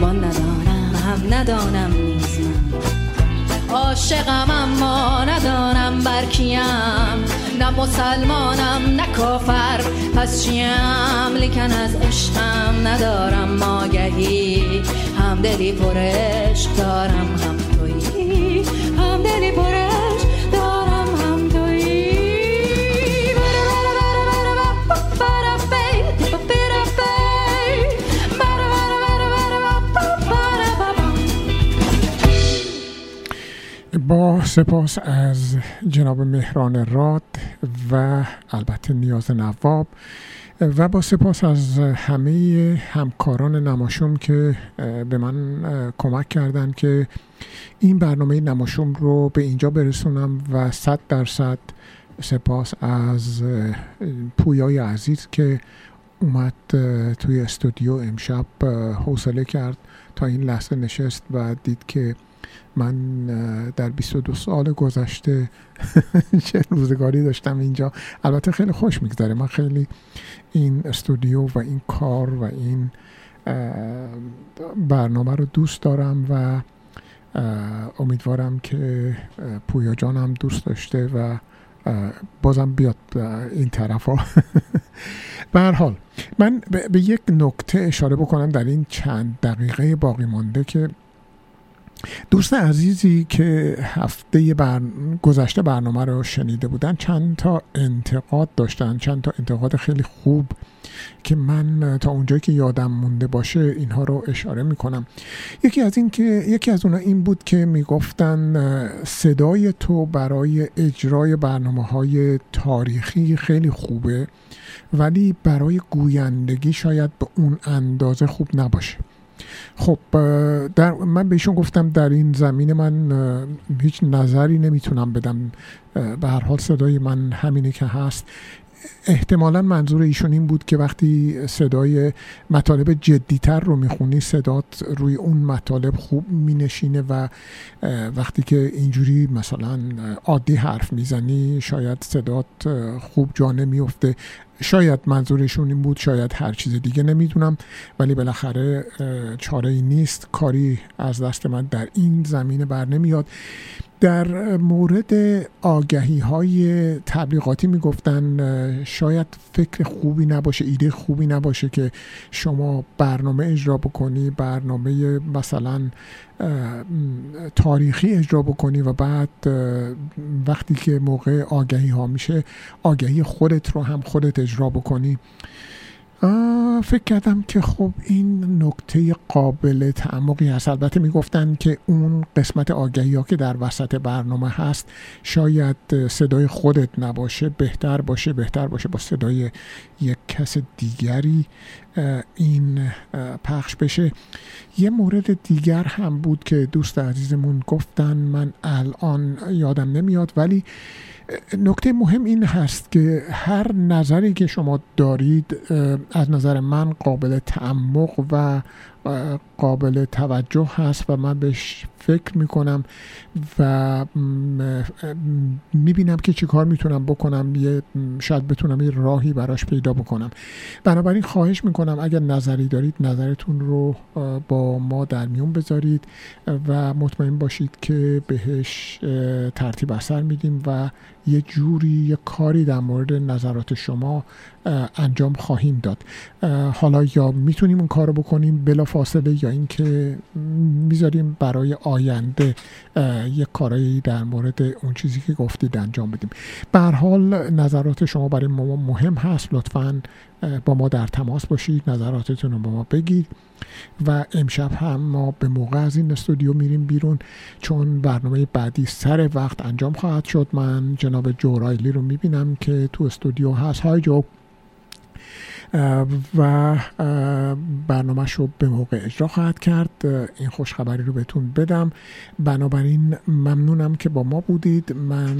[SPEAKER 21] وان ندانم هم ندانم نیز من. عاشقم اما ندانم بر کیم. نه مسلمانم نه کافر. پس چیم؟ لیکن از عشقم ندارم آگهی. هم دلی پرش دارم هم
[SPEAKER 1] سپاس از جناب مهران راد و البته نیاز نواب و با سپاس از همه همکاران نماشوم که به من کمک کردند که این برنامه نماشوم رو به اینجا برسونم و صد درصد سپاس از پویای عزیز که اومد توی استودیو امشب حوصله کرد تا این لحظه نشست و دید که من در 22 سال گذشته چه روزگاری داشتم اینجا. البته خیلی خوش میگذره. من خیلی این استودیو و این کار و این برنامه رو دوست دارم و امیدوارم که پویا جانم دوست داشته و بازم بیاد این طرف ها به هر حال من به یک نکته اشاره بکنم در این چند دقیقه باقی مانده که دوست عزیزی که هفته بر... گذشته برنامه رو شنیده بودن چند تا انتقاد داشتن چند تا انتقاد خیلی خوب که من تا اونجایی که یادم مونده باشه اینها رو اشاره می‌کنم. یکی از این که یکی از اونها این بود که می‌گفتن صدای تو برای اجرای برنامه های تاریخی خیلی خوبه ولی برای گویندگی شاید به اون اندازه خوب نباشه. خب در من بهشون گفتم در این زمین من هیچ نظری نمی‌تونم بدم. به هر حال صدای من همینه که هست. احتمالا منظور ایشون این بود که وقتی صدای مطالب جدیتر رو می‌خونی صدات روی اون مطالب خوب مینشینه و وقتی که اینجوری مثلا عادی حرف می‌زنی شاید صدات خوب جا نمیفته شاید منظورشون این بود شاید هر چیز دیگه نمی‌دونم ولی بالاخره چاره ای نیست. کاری از دست من در این زمینه بر نمیاد. در مورد آگهی های تبلیغاتی می‌گفتن شاید فکر خوبی نباشه ایده خوبی نباشه که شما برنامه اجرا بکنی برنامه مثلا تاریخی اجرا بکنی و بعد وقتی که موقع آگهی ها میشه آگهی خودت رو هم خودت اجرا بکنی. فکر کردم که خب این نکته قابل تعمقی هست. البته می‌گفتن که اون قسمت آگهی ها که در وسط برنامه هست شاید صدای خودت نباشه بهتر باشه بهتر باشه با صدای یک کس دیگری این پخش بشه. یه مورد دیگر هم بود که دوست عزیزمون گفتن من الان یادم نمیاد ولی نکته مهم این هست که هر نظری که شما دارید از نظر من قابل تعمق و قابل توجه هست و من بهش فکر می‌کنم و می‌بینم که چی کار می‌تونم بکنم یه شاید بتونم یه راهی براش پیدا بکنم. بنابراین خواهش می‌کنم اگر نظری دارید نظرتون رو با ما در میون بذارید و مطمئن باشید که بهش ترتیب اثر میدیم و یه جوری یه کاری در مورد نظرات شما انجام خواهیم داد. حالا یا می‌تونیم اون کار رو بکنیم بلا فاصله یا اینکه می‌ذاریم برای آینده یک کارایی در مورد اون چیزی که گفتید انجام بدیم. به حال نظرات شما برای ما مهم هست لطفا با ما در تماس باشید نظراتتون رو با ما بگید و امشب هم ما به موقع از این استودیو میریم بیرون چون برنامه بعدی سر وقت انجام خواهد شد. من جناب جورایلی رو می‌بینم که تو استودیو هست. های جو. و برنامهش رو به موقع اجرا خواهد کرد. این خوشخبری رو بهتون بدم. بنابراین ممنونم که با ما بودید. من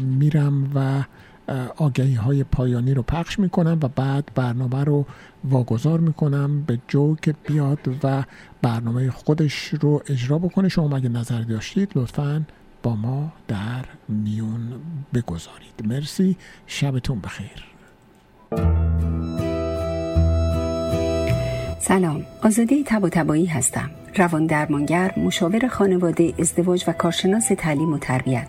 [SPEAKER 1] میرم و آگهی های پایانی رو پخش می‌کنم و بعد برنامه رو واگذار می‌کنم به جو که بیاد و برنامه خودش رو اجرا بکنه. شما اگه نظر داشتید لطفا با ما در میون بگذارید. مرسی. شبتون بخیر.
[SPEAKER 8] سلام. آزاده تب و تبایی هستم. روان درمانگر مشاور خانواده ازدواج و کارشناس تعلیم و تربیت.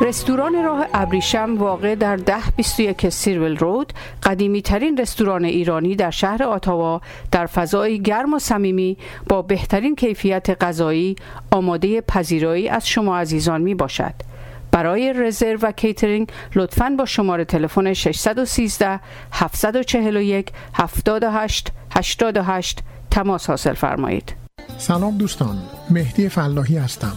[SPEAKER 9] رستوران راه ابریشم واقع در ده 21 سیرول رود قدیمی ترین رستوران ایرانی در شهر آتاوا در فضای گرم و صمیمی با بهترین کیفیت غذایی آماده پذیرایی از شما عزیزان می باشد. برای رزرو و کیترینگ لطفاً با شماره تلفن 613 741 78 88 تماس حاصل فرمایید.
[SPEAKER 1] سلام دوستان مهدی فلاحی هستم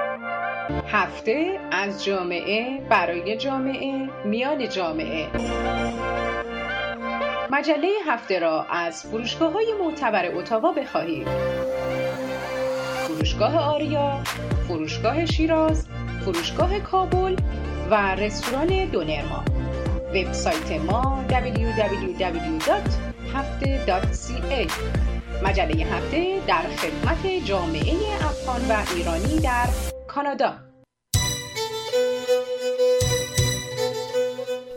[SPEAKER 10] هفته از جامعه برای جامعه میان جامعه. مجله هفته را از فروشگاه های معتبر اتاوا بخواهید. فروشگاه آریا، فروشگاه شیراز، فروشگاه کابل و رستوران دونرما. وبسایت ما www.hafte.ca مجله هفته در خدمت جامعه افغان و ایرانی در کانادا.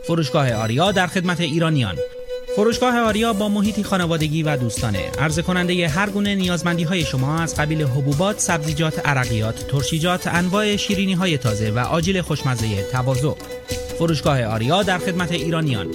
[SPEAKER 11] فروشگاه آریا در خدمت ایرانیان. فروشگاه آریا با محیطی خانوادگی و دوستانه. عرضه کننده هر گونه نیازمندی های شما از قبیل حبوبات، سبزیجات، عرقیات، ترشیجات، انواع شیرینی های تازه و آجیل خوشمزه تواضع. فروشگاه آریا در خدمت ایرانیان.